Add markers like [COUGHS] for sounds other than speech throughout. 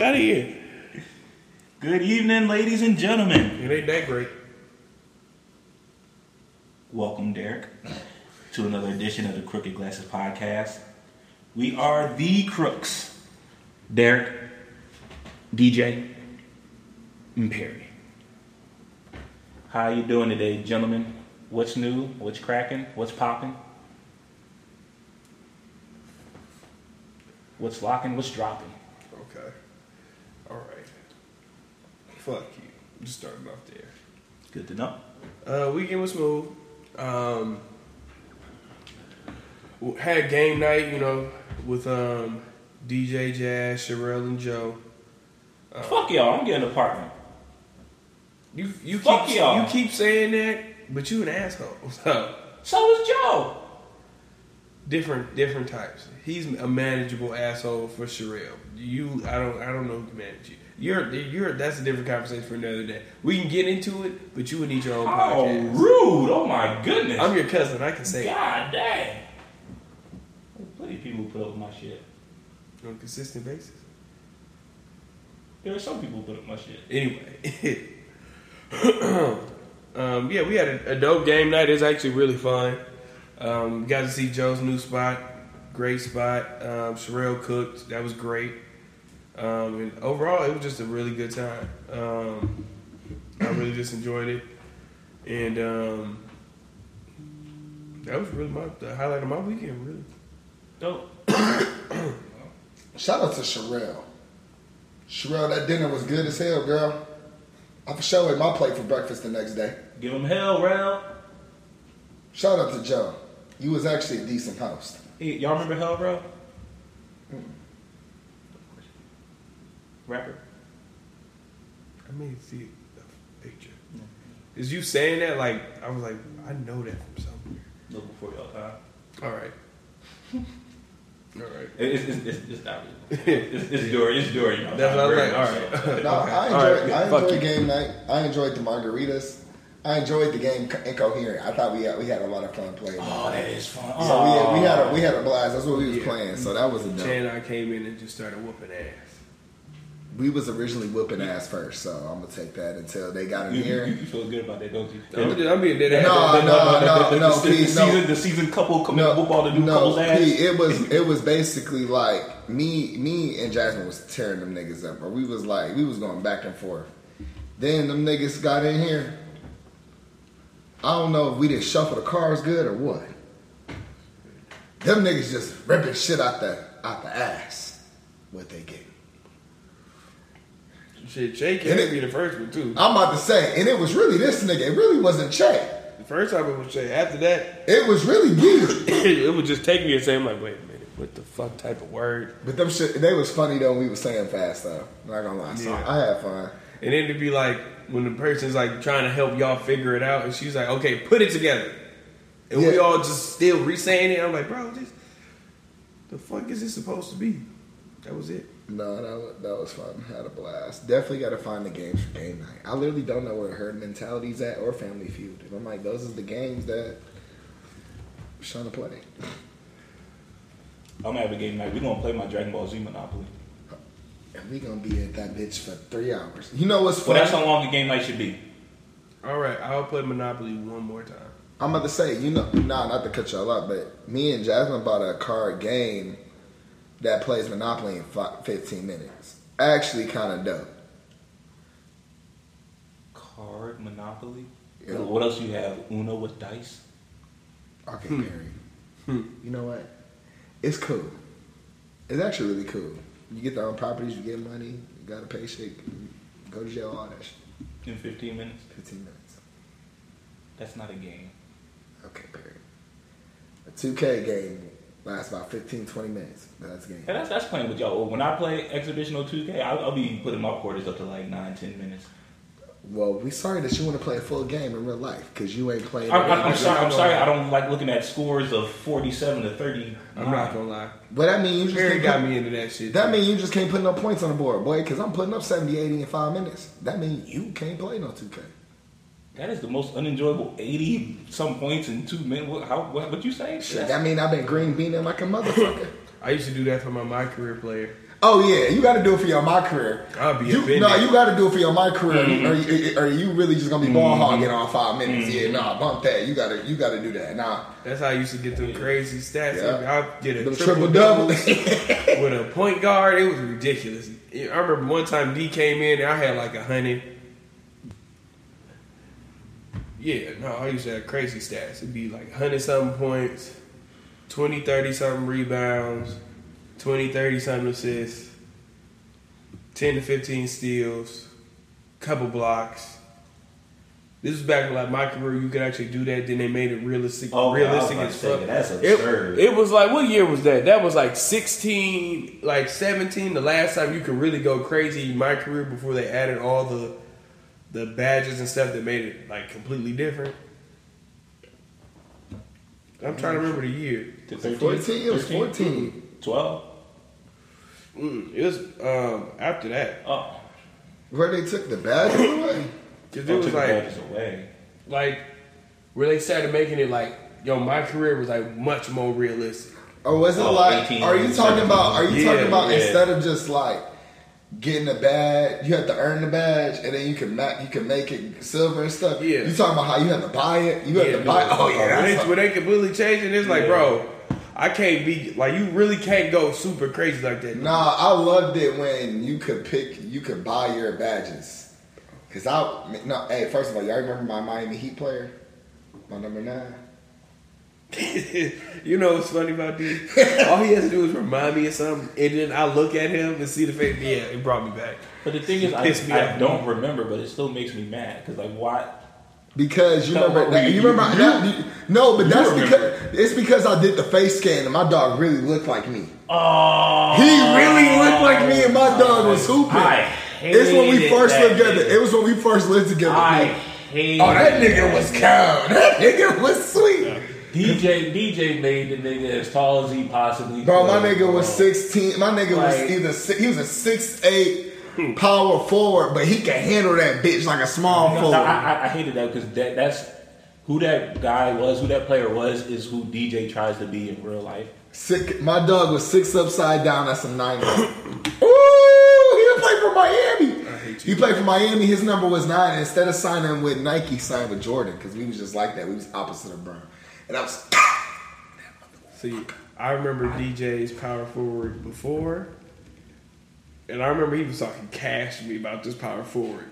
out of here. Good evening, ladies and gentlemen. It ain't that great. Welcome, Derek, to another edition of the Crooked Glasses Podcast. We are the Crooks. Derek, DJ, and Perry. How you doing today, gentlemen? What's new? What's cracking? What's popping? What's locking? What's dropping? Okay. All right. Fuck you. Just starting off there. Good to know. Uh, weekend was smooth. Um, had game night, you know, with um, DJ Jazz, Sherelle, and Joe. Fuck y'all, I'm getting an apartment. You you Fuck keep y'all. you keep saying that, but you an asshole. [LAUGHS] So So is Joe. different different types. He's a manageable asshole for Sherelle. You, I don't, I don't know who can manage you. You're, you're. That's a different conversation for another day. We can get into it, but you would need your own Oh, podcast. rude. Oh my goodness. I'm your cousin. I can say God dang. There's plenty of people who put up with my shit. on a consistent basis. There are some people who put up my shit. Anyway, [LAUGHS] um, yeah, we had a, a dope game night. It was actually really fun. Um, got to see Joe's new spot, great spot. Um, Sherelle cooked, that was great. Um, and overall, it was just a really good time. Um, I really just enjoyed it, and um, that was really my the highlight of my weekend. Really, Dope. [COUGHS] Shout out to Sherelle. Sherelle, that dinner was good as hell, girl. I for sure ate my plate for breakfast the next day. Give him hell, Rel. Shout out to Joe. You was actually a decent host. Hey, y'all remember Hell Rell? Rapper. I may see a picture. Is you saying that like I was like I know that from somewhere. Look before y'all time. All right. [LAUGHS] All right. It's, it's, it's, it's not really. [LAUGHS] It's, it's during, it's during y'all That's what I was very like, much all so. right. No, I enjoyed, All right, I fuck enjoyed you. game night. I enjoyed the margaritas. I enjoyed the game incoherent. I thought we had, we had a lot of fun playing. Oh, that is fun. Oh. So we had, we had a oh. we had a blast. That's what we was Yeah. playing. So that was a dope. Chan and I came in and just started whooping ass. We was originally whooping ass first, so I'm gonna take that until they got in You, you, here. you feel good about that, don't you? I'm, just, I'm being dead ass. No, no, no, no, the, Pete, the, no. season, the season couple coming No, whoop all the new no, couples ass. Pete, it was it was basically like me me and Jasmine was tearing them niggas up, or we was like we was going back and forth. Then them niggas got in here. I don't know if we didn't shuffle the cards good or what. Them niggas just ripping shit out the out the ass. What they get. Shit, And can't be the first one too. I'm about to say, and it was really this nigga. It really wasn't Che. The first time it was Jay. After that, It was really you. [COUGHS] it would just take me a second. I'm like, wait a minute, what the fuck type of word? But them shit, they was funny though. when We was saying fast though. Not gonna lie. So Yeah. I had fun. And then to be like, when the person's like trying to help y'all figure it out, and she's like, okay, put it together. And we Yeah. all just still re-saying it. I'm like, bro, just the fuck is this supposed to be? That was it. No, that was, that was fun. Had a blast. Definitely got to find the games for game night. I literally don't know where herd mentality's at or Family Feud. And I'm like, those are the games that I'm trying to play. I'm gonna have a game night. We're gonna play my Dragon Ball Z Monopoly. And we gonna be at that bitch for three hours. You know what's Well, that's how long the game night should be. All right, I'll play Monopoly one more time. I'm about to say, you know, nah, not to cut y'all up, but me and Jasmine bought a card game that plays Monopoly in fi 15 minutes. Actually, kind of dope. Card Monopoly. Yeah. What else you have? Uno with dice. Okay, Hmm. Perry. You know what? It's cool. It's actually really cool. You get their own properties, you get money, you gotta pay shit, go to jail, all that shit. In 15 minutes. 15 minutes. That's not a game. Okay, Perry. A 2K game lasts about 15, 20 minutes. That's game. Hey, that's that's playing with y'all. When I play exhibitional 2K, I'll, I'll be putting my quarters up to like 9, 10 minutes. Well, we sorry that you want to play a full game in real life because you ain't playing. I'm, I'm, I'm sorry. I'm sorry. I don't like looking at scores of 47 to 30. I'm not gonna lie. But that mean you just Perry can't got put, me into that shit. That too. mean you just can't put no points on the board, boy. Because I'm putting up 70, 80 in five minutes. That mean you can't play no 2K. That is the most unenjoyable 80 some points in two minutes. What, how, what, what you say? Shit, that mean I've been green beaning like a motherfucker. [LAUGHS] I used to do that for my my career player. Oh yeah, you got to do it for your my career. I'll be you, offended. no, you got to do it for your my career. Mm-hmm. Or, you, or you really just gonna be ball hogging on five minutes? Yeah, nah, bump that. You gotta, you gotta do that. Nah, That's how I used to get them crazy stats. Yeah. I'll get a the triple, triple double double. [LAUGHS] with a point guard. It was ridiculous. I remember one time D came in and I had like a hundred. Yeah, no, I used to have crazy stats. It'd be like 100 something points, 20, 30 something rebounds, 20, 30 something assists, 10 to 15 steals, couple blocks. This was back in like my career. You could actually do that. Then they made it realistic, Oh, yeah, I was realistic as fuck. that's It- absurd. It, was like what year was that? That was like sixteen, like seventeen. The last time you could really go crazy in my career before they added all the the badges and stuff that made it like completely different. I'm trying to remember the year. To 14, it was 14. 12? Mm, it was um, after that Oh. Where they took the badges away? [COUGHS] because it was took the like badges away. like where they started making it like yo, my career was like much more realistic. Or was it Oh, like? 18, are you talking about? Are you Yeah, talking about yeah. instead of just like getting a badge, you have to earn the badge, and then you can ma- you can make it silver and stuff. Yeah. You talking about how you have to buy it? You have Yeah, to buy. no, Oh yeah, when they, when they completely changed it, it's like, Yeah. bro, I can't be like you really can't go super crazy like that. Nah, I loved it when you could pick, you could buy your badges. Cause I, no, hey, first of all, y'all remember my Miami Heat player, my number nine. [LAUGHS] you know what's funny about this? All he has to do is remind me of something, and then I look at him and see the face. Yeah, it brought me back. But the thing is, I, Pissed me I don't remember, but it still makes me mad. Because, like, why? Because you No, remember, you- you, remember you- that, you- no, but that's remember. because it's because I did the face scan and my dog really looked like me. Oh. He really looked like me, and my dog was hooping. I it's when we first that lived together. nigga. It was when we first lived together. I hate oh, that nigga was cold. That nigga was sweet. DJ DJ made the nigga as tall as he possibly Bro, my nigga bro. was sixteen. My nigga was either si- he was a six eight power forward, but he can handle that bitch like a small No, no, forward. I, I- I hated that because that, that's who that guy was, who that player was, is who DJ tries to be in real life. Sick. My dog was six upside down. That's a nine. Ooh, he didn't for Miami. He played for Miami. His number was nine. Instead of signing with Nike, signed with Jordan because we was just like that. We was opposite of Brown, and I was. [LAUGHS] See, I remember DJ's power forward before, and I remember he was talking cash to me about this power forward.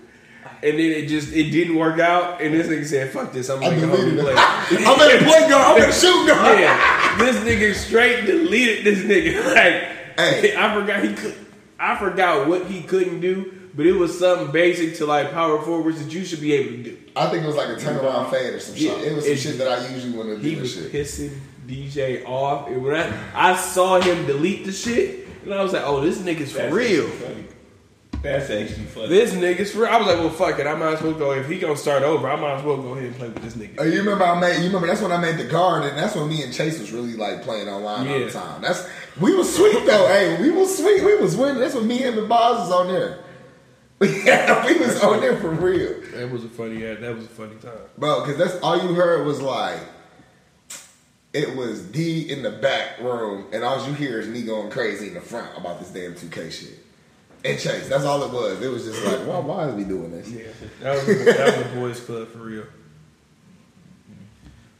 And then it just it didn't work out, and this nigga said, "Fuck this, I'm I making a whole deleted new it. play." [LAUGHS] I'm at a point guard. I'm at a shoot guard. yeah, this nigga straight deleted this nigga. [LAUGHS] Like, Hey. I forgot he could. I forgot what he couldn't do, but it was something basic to like power forwards that you should be able to do. I think it was like a turnaround fade or some Yeah, shit. It was some shit that I usually want to do. and was shit. pissing DJ off, and when I I saw him delete the shit, and I was like, "Oh, this nigga's for That's real." actually. That's actually funny. This nigga's for real. I was like, "Well, fuck it. I might as well go. If he gonna start over, I might as well go ahead and play with this nigga." Oh, you remember I made? You remember that's when I made the guard, and that's when me and Chase was really like playing online all the time. That's we was sweet though. hey, we was sweet. We was winning. That's when me and the boss was on there. [LAUGHS] Yeah, we was on there for real, That was a funny. Yeah, that was a funny time. bro. Because that's all you heard was like, it was D in the back room, and all you hear is me going crazy in the front about this damn two K shit. And Chase, that's all it was. It was just like, why, why are we doing this? Yeah, that was that was a boys' club for real.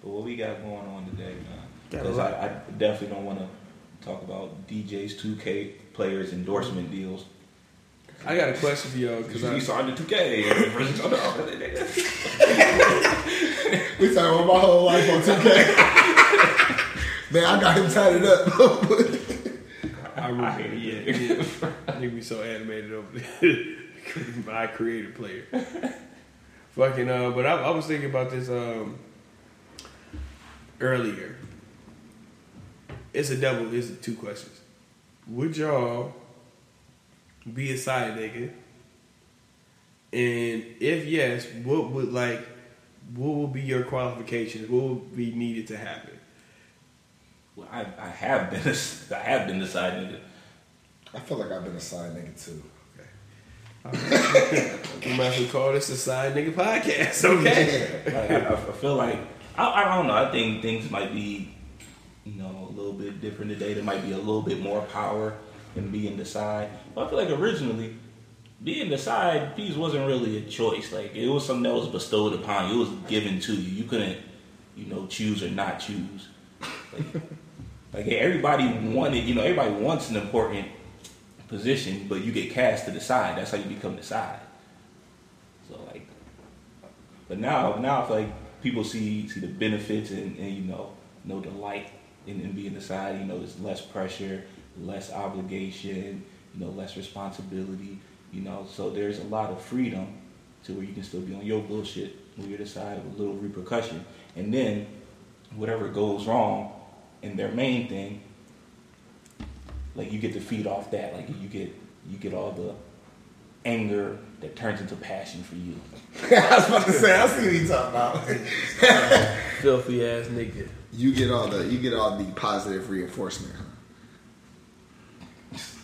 But what we got going on today, man? Because. I, I definitely don't want to talk about DJ's 2K players endorsement deals. I got a question for y'all because Because he I signed the 2K. We talking about my whole life on 2K. Man, I got him tatted up. [LAUGHS] I really I hate yeah, it. yeah. Nigga be so animated over there. [LAUGHS] My creative player. Fucking uh, but I, I was thinking about this um earlier. It's a double. It's two questions. Would y'all be a side nigga? And if yes, what would like what would be your qualifications? What would be needed to happen? Well, I, I have been a, I have been the side nigga. I feel like I've been a side nigga too. [LAUGHS] We might as well call this a side nigga podcast, okay? Like, I, I feel like I, I don't know. I think things might be, you know, a little bit different today. There might be a little bit more power and being the side. But I feel like originally being the side piece wasn't really a choice. Like it was something that was bestowed upon you. It was given to you. You couldn't, you know, choose or not choose. Like, [LAUGHS] like everybody wanted, you know, everybody wants an important position, but you get cast to the side. That's how you become the side. So like, but now, now I feel like people see see the benefits and, and you know know the light in, in being the side. You know, there's less pressure, less obligation, you know, less responsibility. You know, so there's a lot of freedom to where you can still be on your bullshit when you're the side with little repercussion, and then whatever goes wrong in their main thing, like you get to feed off that. Like you get you get all the anger that turns into passion for you. [LAUGHS] I was about to say, I see what he's talking about. Filthy ass nigga. you get all the you get all the positive reinforcement.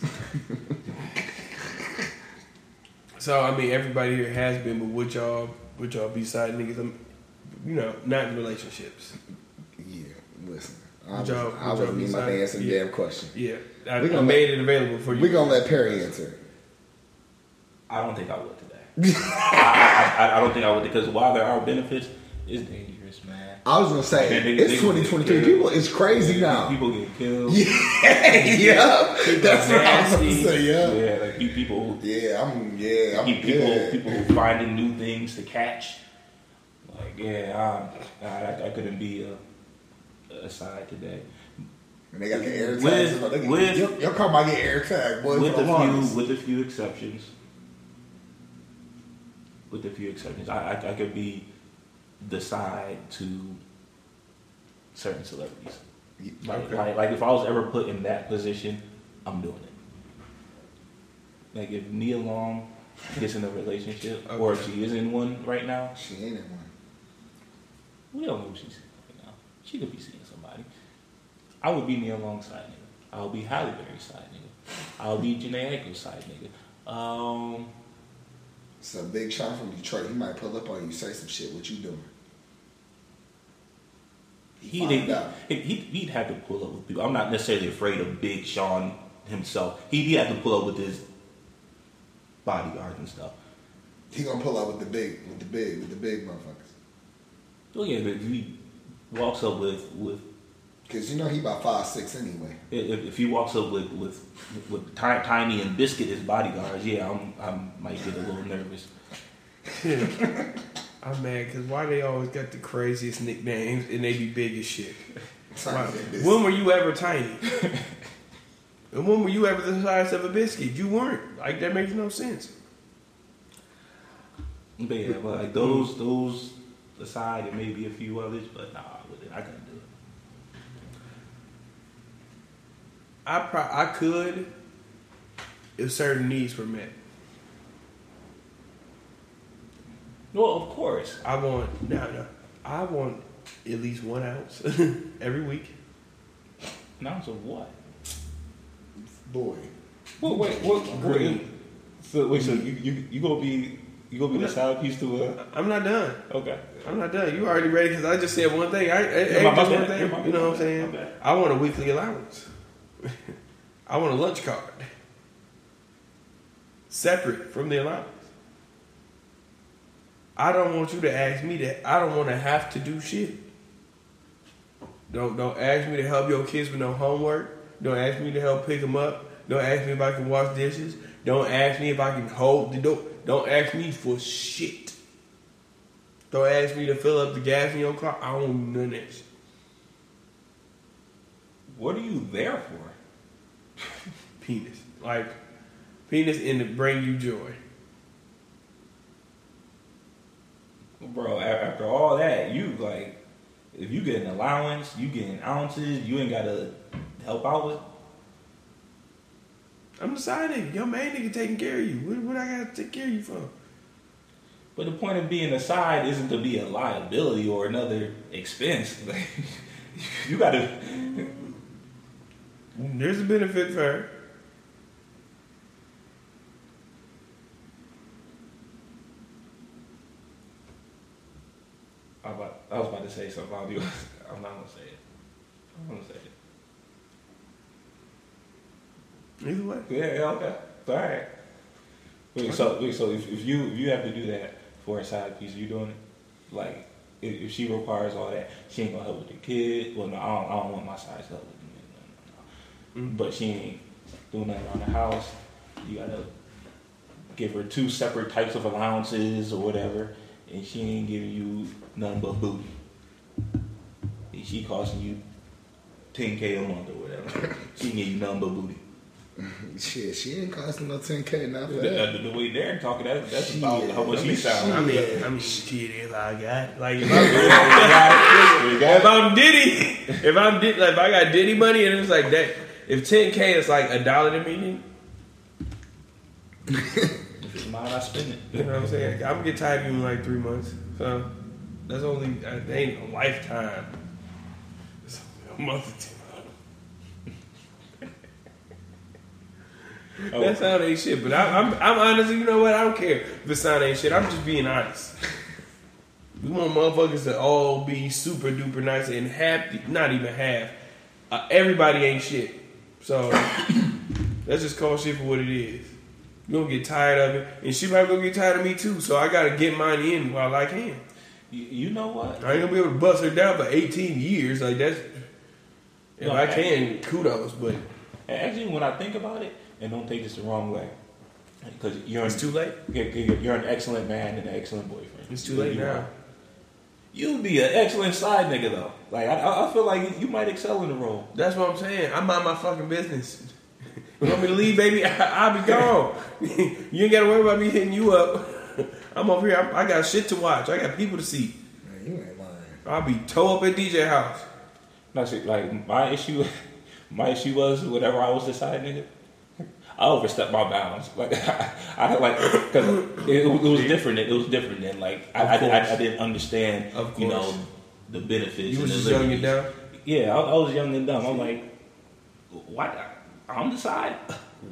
Huh? [LAUGHS] So I mean, everybody here has been, but would y'all would y'all be side niggas? I'm, you know, not in relationships. Yeah, listen. I Good was, job, I good was job, me about to Nissan. answer the Yeah. damn question. Yeah, I, We I gonna made it available for you. We're gonna let Perry answer. I don't think I would today. [LAUGHS] I, I, I don't think I would because while there are benefits, it's dangerous, man. I was gonna say [LAUGHS] niggas- it's 2023. People, it's crazy now. People get killed. Yeah, [LAUGHS] yeah. That's what I was Nasty. say. Yeah, yeah, like pe- people, yeah. I'm yeah. I'm people, good. people finding new things to catch. Like, yeah, I, I, I couldn't be a, a side today. And they got the air tags. With- They get- with- your, your car might get air tag, boy. with a few, with a few exceptions. With a few exceptions, I, I, I could be the side to certain celebrities. Like, Okay. like, like if I was ever put in that position, I'm doing it. Like if Nia Long gets in a relationship, [LAUGHS] or if she is in one right now, She ain't in one. we don't know who she's right now. She could be seeing somebody. I would be Nia Long's side nigga. I'll be Halle Berry's side nigga. I'll be Jhené Aiko's side nigga. Um, So Big Sean from Detroit, he might pull up on you, say some shit. What you doing? he, Find he, out. he, he'd have to pull up with people. I'm not necessarily afraid of Big Sean himself. He'd, he'd have to pull up with his bodyguards and stuff. He gonna pull up with the big, with the big, with the big motherfuckers. Oh yeah, but if he walks up with with Cause you know he about five six anyway. if, if he walks up with with with Ti- Tiny and Biscuit as bodyguards, yeah, I'm I might get a little nervous. [LAUGHS] I'm mad because why they always got the craziest nicknames and they be big as shit. Why- when were you ever tiny? [LAUGHS] and when were you ever the size of a biscuit? You weren't. Like that makes no sense. But yeah, but like those those aside, and maybe a few others, but nah, I wouldn't. I couldn't do it. I pro- I could if certain needs were met. Well, of course. I want no no. I want at least one ounce [LAUGHS] every week. An ounce of what? Boy, What? Wait, what? Green. So wait, so mm-hmm. you you you gonna be you gonna be the side piece to a? I'm not done. Okay. I'm not done. You already ready? Because I just said one thing. I, I, Yeah, ain't my- my bad. one thing. You know what I'm saying? I want a weekly allowance. [LAUGHS] I want a lunch card separate from the allowance. I don't want you to ask me that. I don't want to have to do shit. Don't don't ask me to help your kids with no homework. Don't ask me to help pick them up. Don't ask me if I can wash dishes. Don't ask me if I can hold the door. Don't ask me for shit. Don't ask me to fill up the gas in your car. I don't want none of that shit. What are you there for? [LAUGHS] Penis. Like, penis in to bring you joy. Bro, after all that, you like, if you get an allowance, you getting ounces, you ain't gotta help out with. I'm nigga. Your main nigga taking care of you. What, what I gotta take care of you for? But the point of being a side isn't to be a liability or another expense. [LAUGHS] You gotta. There's a benefit for her. I, about, I was about to say something. I'll [LAUGHS] be, I'm not gonna say it. I'm gonna say it. Either way. Yeah, yeah, okay. All right. Wait, so wait, so if, if you if you have to do that for a side piece, are you doing it? Like if, if she requires all that, she ain't gonna help with the kid. Well, no, I don't, I don't want my side to help with the kid. No, no, no. Mm. But she ain't doing nothing around the house. You gotta give her two separate types of allowances or whatever, and she ain't giving you nothing but booty. And she costing you ten k a month or whatever. [LAUGHS] she ain't give you nothing but booty. [LAUGHS] Shit, she ain't costing no 10K now for The, that. the, the way they're talking, that, that's Shit. about how much I he mean, sounds. I mean, Yeah. I mean, shit. If I got like, if, [LAUGHS] I, if I'm Diddy, if I'm Diddy, like if I got Diddy money and it's like that, if 10k is like a dollar to me, [LAUGHS] If it's mine, I spend it. you know what I'm saying? I'm gonna get tired of you in like three months. So that's only that ain't a lifetime. It's only a month or two. Oh, That sound ain't shit, but I, I'm I'm honestly, you know what? I don't care if the sound ain't shit. I'm just being honest. We want motherfuckers to all be super duper nice and happy. not even half. Uh, everybody ain't shit. So let's just call shit for what it is. You gonna get tired of it, and she might gonna get tired of me too. So I gotta get mine in while I can. you, you know what? I ain't gonna be able to bust her down for 18 years. Like that's if No, I can, kudos. But Actually, when I think about it, and don't take this the wrong way, because you're an, too late. you're, you're you're an excellent man and an excellent boyfriend. It's too late now. are. You'd be an excellent side nigga though. Like I, I I feel like you might excel in the role. That's what I'm saying. I mind my fucking business. [LAUGHS] You want me to leave, baby? [LAUGHS] I, will be gone. [LAUGHS] you ain't gotta worry about me hitting you up. I'm over here. I, I got shit to watch. I got people to see. Man, you ain't lying. I'll be toe up at DJ house. No, see, like my issue, my issue was whatever I was the side nigga. I overstepped my bounds. Like [LAUGHS] I, I like because it, it was different. It was different than like I, I, I, I didn't understand. Of You know the benefits. You and was just young and dumb. Yeah, I, I was young and dumb. I'm like, what? I'm the side.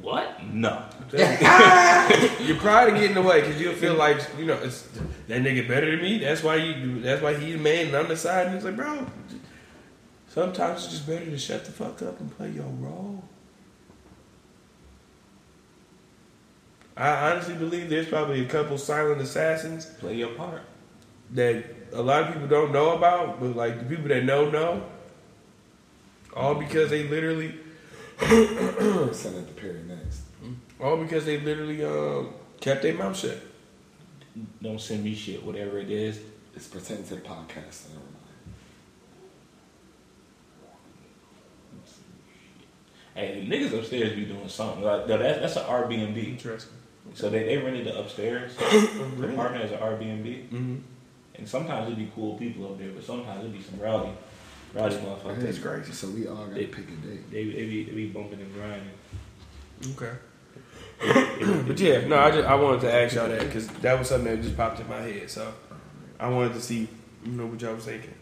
What? No. Your [LAUGHS] pride will get in the way because you'll feel like you know it's that nigga better than me. That's why you. That's why he's the man and I'm the side. And it's like, bro. Sometimes it's just better to shut the fuck up and play your role. I honestly believe there's probably a couple silent assassins Play your part. that a lot of people don't know about, but like the people that know know. All because they literally, [COUGHS] Send it to Perry next. all because they literally um, kept their mouth shut. Don't send me shit, whatever it is. It's pertaining to the podcast. Never mind. Hey, the niggas upstairs be doing something. Like, no, that's that's an Airbnb. Interesting. So they, they rented the upstairs [COUGHS] Really? apartment as an Airbnb. Mm-hmm. And sometimes it'd be cool people up there, but sometimes it'd be some rowdy, rowdy motherfuckers. That's crazy. So we all got They- to pick a day. They, they, be, they be bumping and grinding. Okay. [COUGHS] But yeah, no, I just I wanted to ask y'all that because that was something that just popped in my head. So I wanted to see, you know, what y'all was thinking.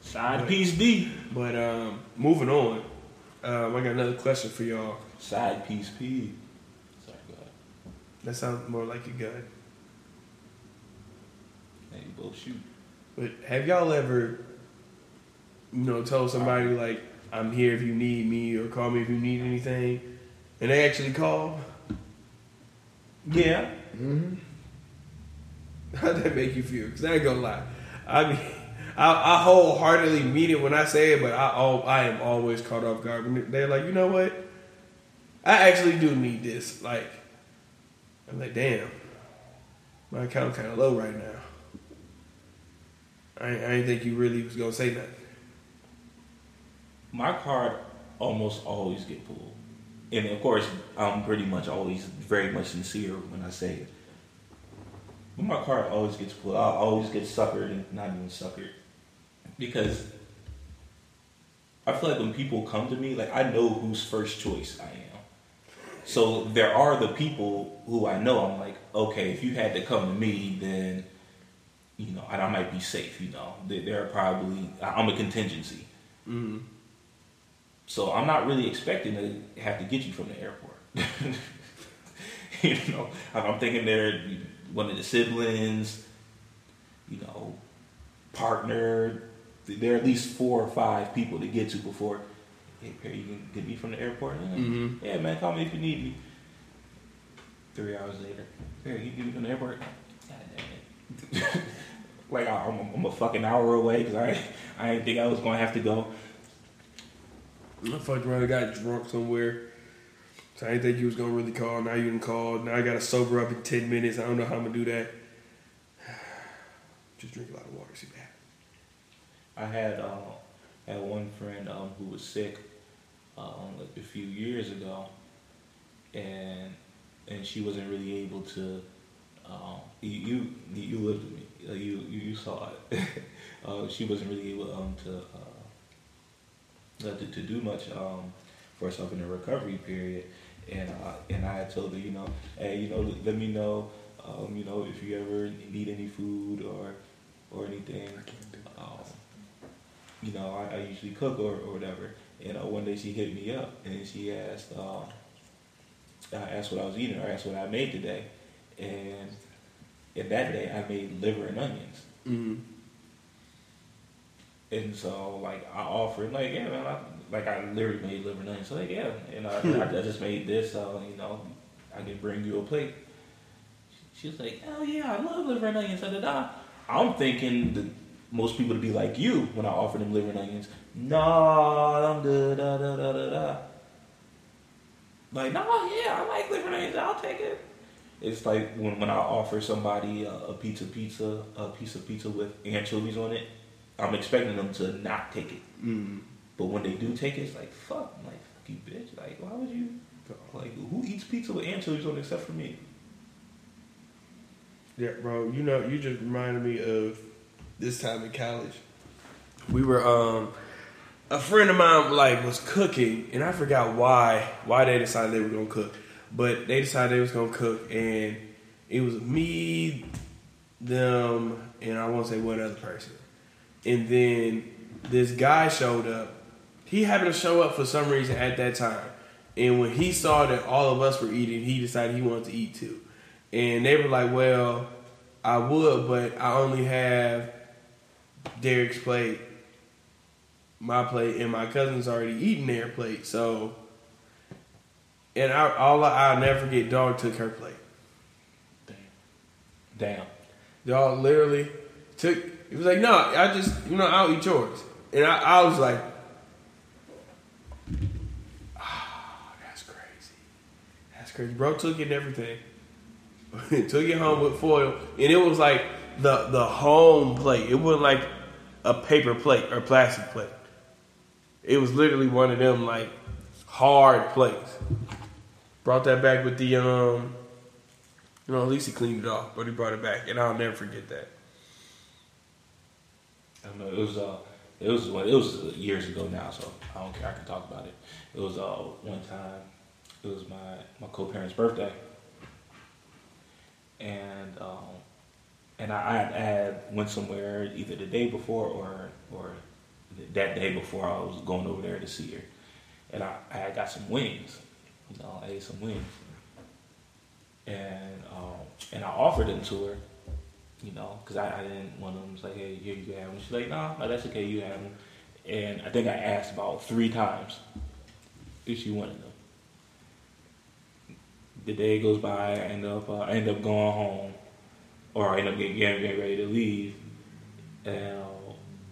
Side piece B. But um, moving on, um, I got another question for y'all. Side piece P. Sorry, go ahead. That sounds more like a gun. Hey, you both shoot. But have y'all ever, you know, told somebody like, "I'm here if you need me," or "Call me if you need anything," and they actually call? Yeah. Mm-hmm. How'd that make you feel? Because I ain't gonna lie. I mean, I, I wholeheartedly mean it when I say it, but I al- I am always caught off guard. When they're like, you know what? I actually do need this. Like, I'm like, damn, my account kind of low right now. I, I didn't think you really was gonna say nothing. My card almost always get pulled. And of course, I'm pretty much always very much sincere when I say it. But my card always gets pulled. I always get suckered and not even suckered. Because I feel like when people come to me, like I know whose first choice I am. So there are the people who I know I'm like, okay, if you had to come to me, then you know, I, I might be safe, you know. They- They're probably I'm a contingency. Mm-hmm. So I'm not really expecting to have to get you from the airport. [LAUGHS] you know, I'm I'm thinking they're one of the siblings, you know, partner. There are at least four or five people to get to before hey, Perry, you can get me from the airport? Yeah, Mhm. yeah man, call me if you need me. Three hours later, Perry, you can get me from the airport? God damn it. like, I- I'm, I'm a fucking hour away because I, I didn't think I was going to have to go. I fucked around and got drunk somewhere. So I didn't think you was gonna really call. Now you didn't call. Now I gotta sober up in ten minutes. I don't know how I'm gonna do that. [SIGHS] Just drink a lot of water. See that. I had uh, had one friend um, who was sick um, like a few years ago, and and she wasn't really able to. Um, you, you you lived with me. Uh, you you, you saw it. [LAUGHS] uh, she wasn't really able um, to, uh, to to do much um, for herself in the recovery period, and uh, and I told her, you know, hey, you know, let me know, um, you know, if you ever need any food or or anything. Um, you know, I, I usually cook or, or whatever. And uh, one day she hit me up and she asked, uh, I asked what I was eating or asked what I made today. And and that day I made liver and onions. Mm-hmm. And so like I offered like yeah man I, like I literally made liver and onions. So like yeah, and I, I, I just made this. So you know I can bring you a plate. She was like, oh yeah, I love liver and onions. Da da da. I'm thinking that most people to be like you when I offer them liver and onions. No, I'm good. Da da da da da. Like no, yeah, I like liver and onions. I'll take it. It's like when, when I offer somebody a, a pizza pizza a piece of pizza with anchovies on it. I'm expecting them to not take it. Mm-hmm. But when they do take it, it's like fuck, I'm like fuck you, bitch. Like why would you? Like who eats pizza with anchovies on it except for me? Yeah, bro. You know, you just reminded me of this time in college. We were um a friend of mine like was cooking and I forgot why why they decided they were gonna cook. But they decided they was gonna cook and it was me, them, and I won't say one other person. And then this guy showed up. He happened to show up for some reason at that time. And when he saw that all of us were eating, he decided he wanted to eat too. And they were like, well, I would, but I only have Derek's plate, my plate, and my cousin's already eaten their plate. So, and I, all I, I'll never forget, dog took her plate. Damn. Damn. Dog literally took, he was like, no, I just, you know, I'll eat yours. And I, I was like, ah, that's crazy. That's crazy. Bro took it and everything. [LAUGHS] took it home with foil. And it was like the the home plate. It wasn't like a paper plate or plastic plate. It was literally one of them like hard plates. Brought that back with the um you know, at least he cleaned it off, but he brought it back, and I'll never forget that. I don't know. It was uh, it was it was years ago now, so I don't care. I can talk about it. It was uh one time. It was my my co-parent's birthday, and um, and I, I had, I went somewhere either the day before or or that day before I was going over there to see her, and I, I had got some wings. You know, I ate some wings, and um, and I offered them to her you know, because I, I didn't want them. It's like, hey, here you have them. She's like, no, no, that's okay, you have them. And I think I asked about three times if she wanted them. The day goes by, I end up, uh, I end up going home, or I end up getting, getting, getting ready to leave, and,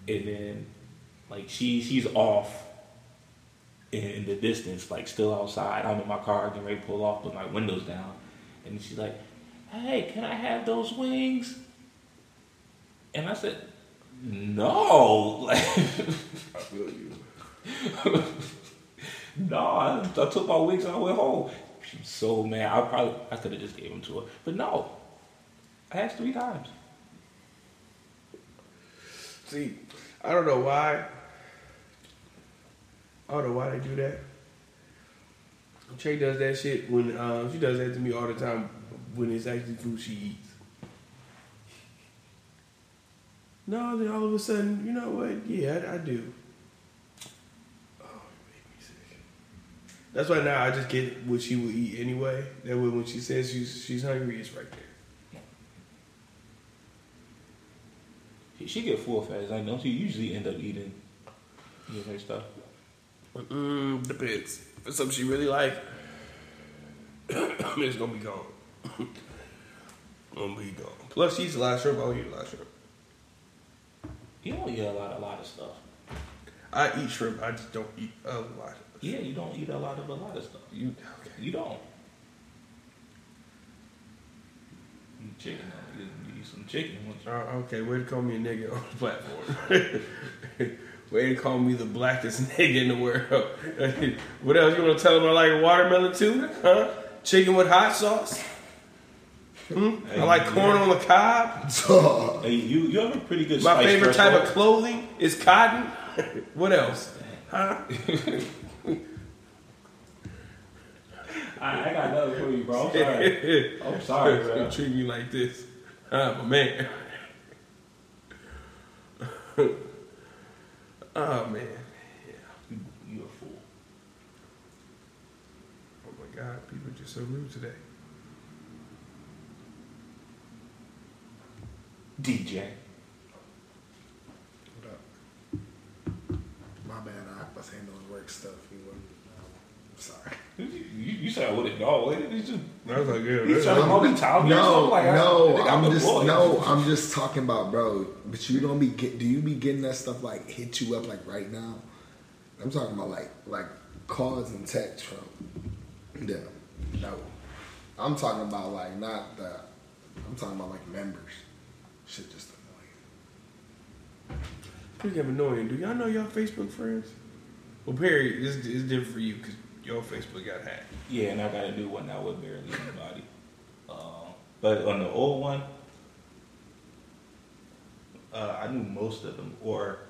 and then like she she's off in, in the distance, like still outside. I'm in my car, getting ready to pull off with my windows down, and she's like, "Hey, can I have those wings?" And I said, no. [LAUGHS] I feel you. [LAUGHS] no, I, I took my wings and I went home. She's so mad. I probably I could have just gave them to her, but no. I asked three times. See, I don't know why. I don't know why they do that. Trey does that shit when um, she does that to me all the time when it's actually food she eats. No, then all of a sudden, you know what? Yeah, I, I do. Oh. That's why now I just get what she will eat anyway. That way, when she says she's she's hungry, it's right there. She, get full fast. I know she usually end up eating, eating her stuff. Mm, depends. If it's something she really like, [COUGHS] it's gonna be gone. [COUGHS] gonna be gone. Plus, she's a lot of shrimp. I don't eat a lot of shrimp. You don't eat a lot, a lot of stuff. I eat shrimp. I just don't eat a lot. Yeah, you don't eat a lot of a lot of stuff. You You don't. You chicken. You, you some chicken. once. uh, okay? Way to call me a nigga on the platform. [LAUGHS] Way to call me the blackest [LAUGHS] nigga in the world. [LAUGHS] what else you want to tell them? I like watermelon too, huh? Chicken with hot sauce. Hmm? I like corn on the cob. Hey, you you have a pretty good. My favorite type of clothing is cotton. what else? Huh? I, I got another for you, bro. I'm sorry. I'm sorry, bro. Treat me like this. I'm man. oh man. You, you a fool. Oh my god, people are just so rude today. DJ. What up? My bad, I was handling work stuff. You wasn't. I'm sorry. You, you, you said I wouldn't know. You just I was like, yeah, you that's- trying to multitask. No, like, I- no, I think I'm just boy. no, I'm just talking about, bro. But you don't be get. Do you be getting that stuff like hit you up like right now? I'm talking about like like calls and texts from them. No, I'm talking about like not the. I'm talking about like members. Shit, just annoying. Speaking of annoying, do y'all know y'all Facebook friends? Well, Perry, this is different for you because your Facebook got hacked. Yeah, and I got a new one now with barely anybody. Uh, but on the old one, uh, I knew most of them, or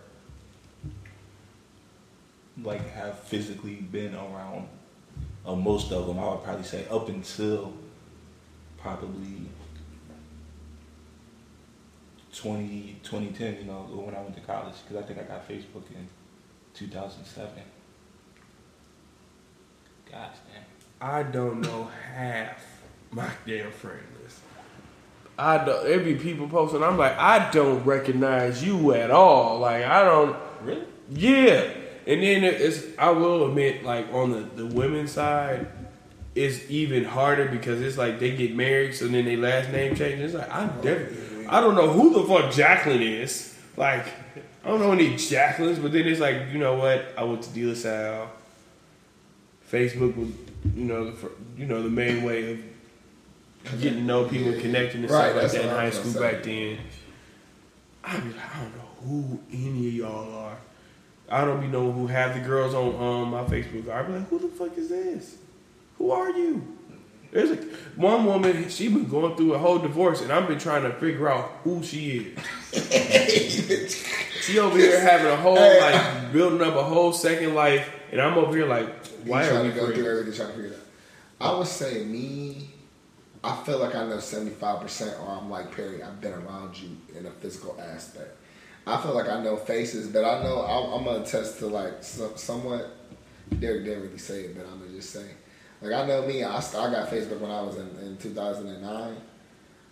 like have physically been around uh, most of them. I would probably say up until probably 20, 2010, you know, when I went to college, because I think I got Facebook in 2007. Gosh damn. I don't know half my damn friend list. I don't. There be people posting. I'm like, I don't recognize you at all. Like, I don't. Really? Yeah, and then it's. I will admit, like on the the women's side, it's even harder because it's like they get married, so then their last name changes. It's like I oh, definitely, I don't know who the fuck Jacqueline is. Like, I don't know any Jacquelines, but then it's like, you know what? I went to De La Salle. Facebook was, you know, the, you know, the main way of getting to know people, and connecting and Right, stuff like that in high school back then. I be like, I don't know who any of y'all are. I don't be knowing who half the girls on um, my Facebook. I be like, who the fuck is this? Who are you? There's a, one woman, she been going through a whole divorce, and I've been trying to figure out who she is. [LAUGHS] she over here having a whole like building up a whole second life, and I'm over here like, why are trying we to go through everything, trying to figure it out. I would say me. I feel like I know seventy five percent, or I'm like Perry. I've been around you in a physical aspect. I feel like I know faces, but I know I'm, I'm gonna attest to like some, somewhat. Derek didn't really say it, but I'm gonna just say, like I know me. I, I got Facebook when I was in, in 2009.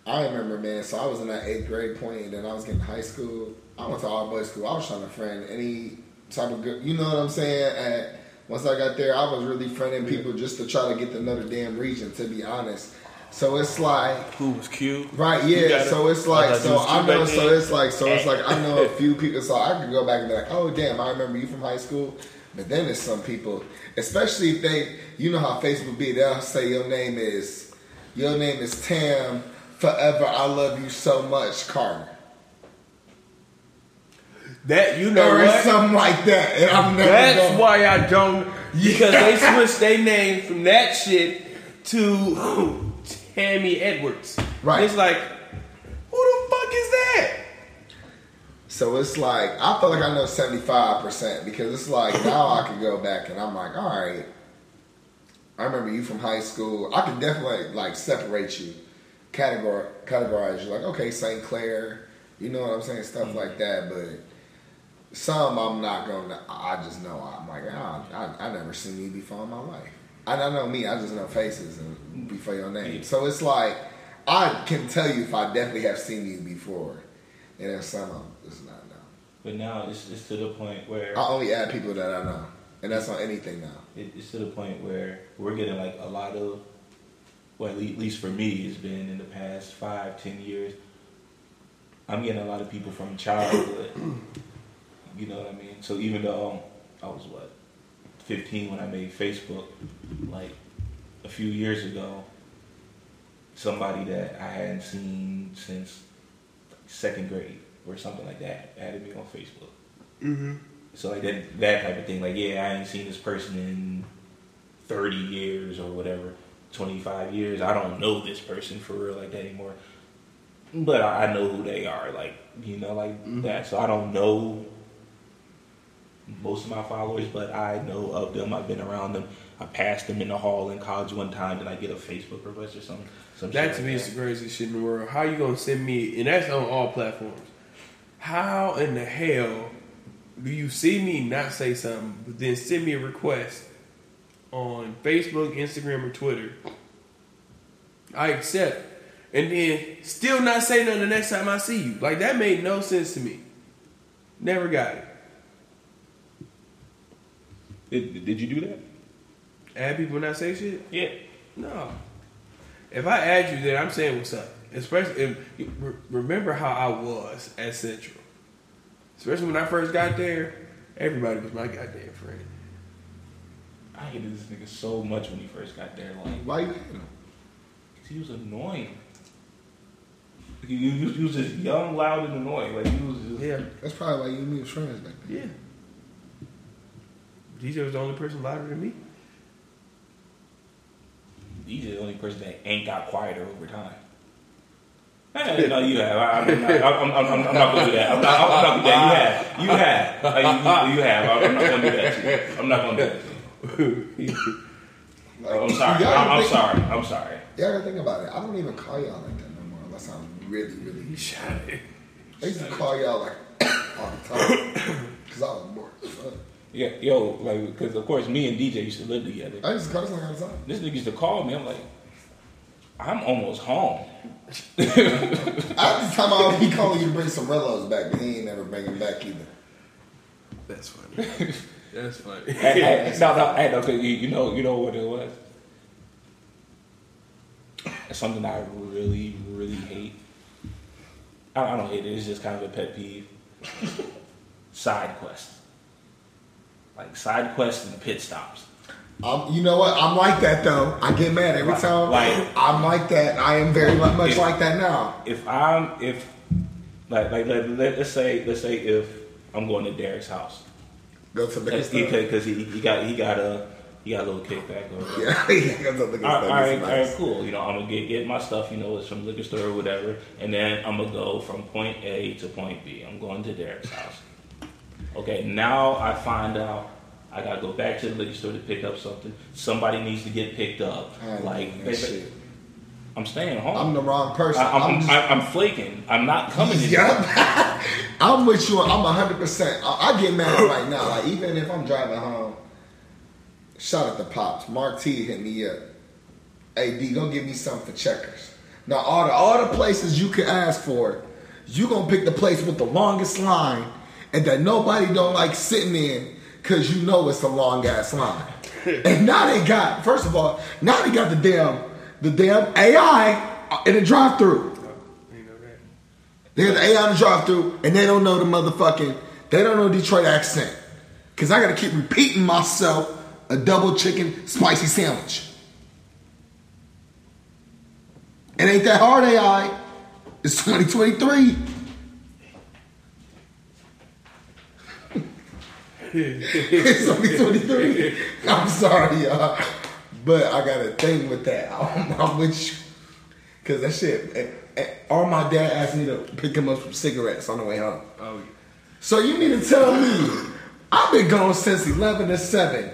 I remember, man. So I was in that eighth grade point, and then I was getting high school. I went to all boys school. I was trying to friend any type of good, you know what I'm saying? And once I got there, I was really friending people just to try to get to know the damn region. To be honest, so it's like. Who was cute? Right, yeah. So it's like, so I know, so it's like, so it's like, I know a [LAUGHS] few people, so I could go back and be like, oh damn, I remember you from high school. But then there's some people, especially if they, you know how Facebook be, they'll say your name is, your name is Tam Forever. I love you so much, Carter, That you know or what? something like that. And I'm never That's gonna- why I don't because they [LAUGHS] switched their name from that shit to Tammy Edwards. Right. It's like, who the fuck is that? So it's like I feel like I know seventy five percent because it's like now I can go back and I'm like, all right. I remember you from high school. I can definitely like separate you, categor categorize you. Like, okay, St. Clair, you know what I'm saying, stuff mm. like that. But some I'm not gonna. I just know I'm like, ah, I, I never seen you before in my life. I don't know me. I just know faces and before your name. So it's like I can tell you if I definitely have seen you before, and then some I'm just not know. But now it's, it's to the point where I only add people that I know. and that's on anything now. It, it's to the point where we're getting like a lot of, well, at least for me, it's been in the past five, ten years. I'm getting a lot of people from childhood. [CLEARS THROAT] you know what I mean? So even though I was what, 15 when I made Facebook, like a few years ago, somebody that I hadn't seen since second grade or something like that added me on Facebook. Mm-hmm. So like that that type of thing. Like yeah, I ain't seen this person in thirty years or whatever, twenty five years. I don't know this person for real like that anymore. But I I know who they are, like you know, like that. So I don't know most of my followers, but I know of them. I've been around them. I passed them in the hall in college one time, and I get a Facebook request or something. Some That to like me is the craziest shit in the world. How you gonna send me? And that's on all platforms. How in the hell do you see me not say something, but then send me a request on Facebook, Instagram, or Twitter? I accept, and then still not say nothing the next time I see you. Like that made no sense to me. Never got it. Did, did you do that? Add people and not say shit. Yeah. No. If I add you, then I'm saying what's up. Especially if remember how I was at Central. Especially when I first got there, everybody was my goddamn friend. I hated this nigga so much when he first got there. Like, Why you hating him? Cause he was annoying. He, he, was- he was just young, loud, and annoying. Like he was just. Yeah, That's probably why you and me was friends back then. yeah. DJ was the only person louder than me. He's the only person that ain't got quieter over time. [LAUGHS] Eh, no, you have. I, I'm, not, I'm, I'm, I'm, I'm not gonna do that. I'm not, I'm not gonna do that. You have. You have. Like, you, you have. I'm not gonna do that to you. I'm not gonna do that to you. Like, I'm sorry. I'm, I'm think- sorry. I'm sorry. Y'all gotta think about it. I don't even call y'all like that no more unless I'm really, really. He shot it. I used to call y'all like [COUGHS] all the time [COUGHS] because I was bored. As fuck. Yeah, yo, like, because of course, me and DJ used to live together. I used to call this like all the time. This nigga used to call me. I'm like, I'm almost home. [LAUGHS] At the time, I would be calling you to bring some Rellos back, but he ain't never bring them back either. That's funny. That's funny. [LAUGHS] Hey, hey, no, no, hey, no, 'cause you, you know, you know what it was. It's something I really, really hate. I, I don't hate it. It's just kind of a pet peeve. [LAUGHS] side quests, like side quests and pit stops. Um, you know what? I'm like that though. I get mad every time. Like- I'm like that. I am very much If- like that now. If I'm, if like, like let, let, us say, let's say if I'm going to Derek's house, Go to the because he, he, he got he got a he got a little kickback or. [LAUGHS] Yeah, he the All right, all right, all right, cool. You know, I'm gonna get get my stuff. You know, it's from liquor store or whatever, and then I'm gonna go from point A to point B. I'm going to Derek's house. Okay, now I find out I gotta go back to the liquor store to pick up something. Somebody needs to get picked up. I Like, that shit. I'm staying home. I'm the wrong person. I, I'm, I'm just- I'm, flaking. I'm not coming. to Yep. [LAUGHS] I'm with you. I'm 100. percent I, I get mad [LAUGHS] right now. Like even if I'm driving home, shout out to pops. Mark T hit me up. Hey D, go get me something for checkers. Now all the all the places you can ask for, you gonna pick the place with the longest line, and that nobody don't like sitting in, cause you know it's a long ass line. [LAUGHS] and now they got first of all, now they got the damn the damn AI in the drive through. You know that. They got the AI on the drive through and they don't know the motherfucking, they don't know Detroit accent. Cause I gotta keep repeating myself a double chicken spicy sandwich. It ain't that hard, AI. It's 2023. It's [LAUGHS] 2023. I'm sorry, y'all. But I got a thing with that. [LAUGHS] I'm, I'm with you. Cause that shit, eh, eh, my dad asked me to pick him up some cigarettes on the way home. Oh, yeah. So you need to tell me, I've been gone since 11 to 7.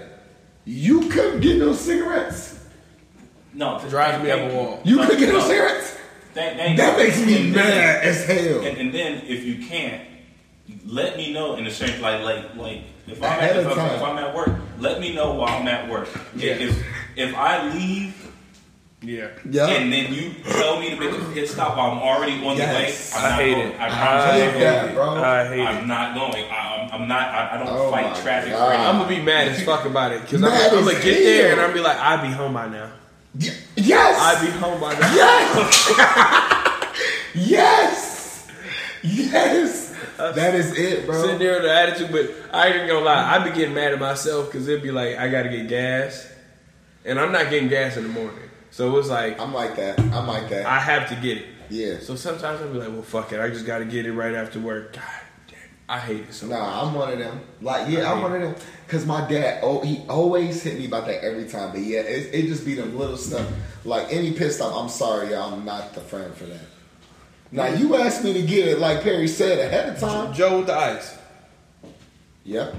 You couldn't get no cigarettes? No, drives me up a wall. You No, couldn't get no no. cigarettes? Thank- thank That makes me And then- mad as hell. And, and then if you can't, let me know in a sense like like like if I'm at, if, of I'm, time. if I'm at work, let me know while I'm at work. Yeah. If if I leave Yeah. Yeah. and then you tell me to make a pit stop while I'm already on Yes. the way, I'm I not hate going. it. I I promise hate I'm not that, going. bro. I hate I'm it. not going. I, I'm, I'm not. I, I don't Oh fight traffic. God. For any- I'm gonna be mad as fuck about it because I'm, I'm gonna get there and. I'm be like, I'll be home by now. Y- Yes. I'll be home by now. Yes. [LAUGHS] yes. Yes. [LAUGHS] That is it, bro. Sitting there with the attitude, but I ain't gonna lie, I be getting mad at myself because it'd be like I gotta get gas, and I'm not getting gas in the morning, so it's like I'm like that. I'm like that. I have to get it. yeah. So sometimes I'll be like, well, fuck it, I just gotta get it right after work. God damn, I hate it so much. Nah, I'm one of them. Like, yeah, I'm one of them. Cause my dad, oh, he always hit me about that every time. But yeah, it, it just be them little stuff. Like any pissed off, I'm sorry, y'all. I'm not the friend for that. Now you asked me to get it, like Perry said ahead of time. Joe with the ice. Yep,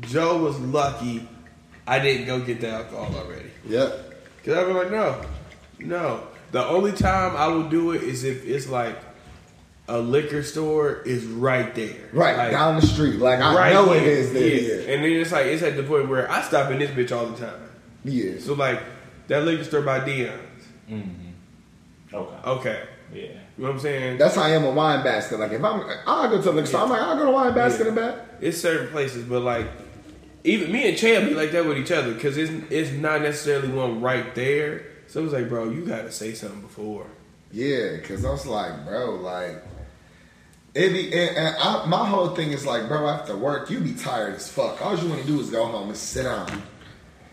Joe was lucky I didn't go get the alcohol already. yep. Cause I'd be like, no, no. The only time I will do it is if it's like a liquor store is right there, Right Like, down the street. Like I right know it here. is there. Yeah. Yeah, And then it's like it's at the point where I stop in this bitch all the time. yeah. So like that liquor store by Dion's. Mm-hmm. Okay. Okay, Yeah. You know what I'm saying? That's how I am a wine basket. Like if I'm, I'll go to the liquor store. I'm like, I'll go to wine basket and back. It's certain places, but like even me and Chan be like that with each other because it's it's not necessarily one right there. So it's like, bro, you gotta say something before. Yeah, cause I was like, bro, like it be and, and I, my whole thing is like, bro, after work, you be tired as fuck. All you want to do is go home and sit down.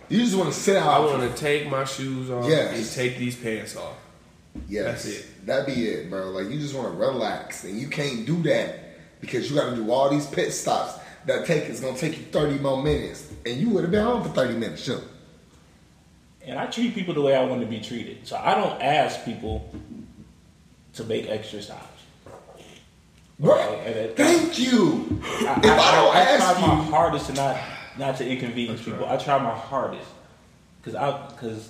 You just want to sit down. I want to take my shoes off Yes. and take these pants off. Yes, That's it. That be it, bro. Like you just want to relax, and you can't do that because you got to do all these pit stops that take it's gonna take you thirty more minutes, and you would have been home for thirty minutes, sure. And I treat people the way I want to be treated. So I don't ask people to make extra stops. Bro, Right, and it- thank you. I, if I, don't I ask try my you, hardest to not not to inconvenience That's people. right. I try my hardest because I because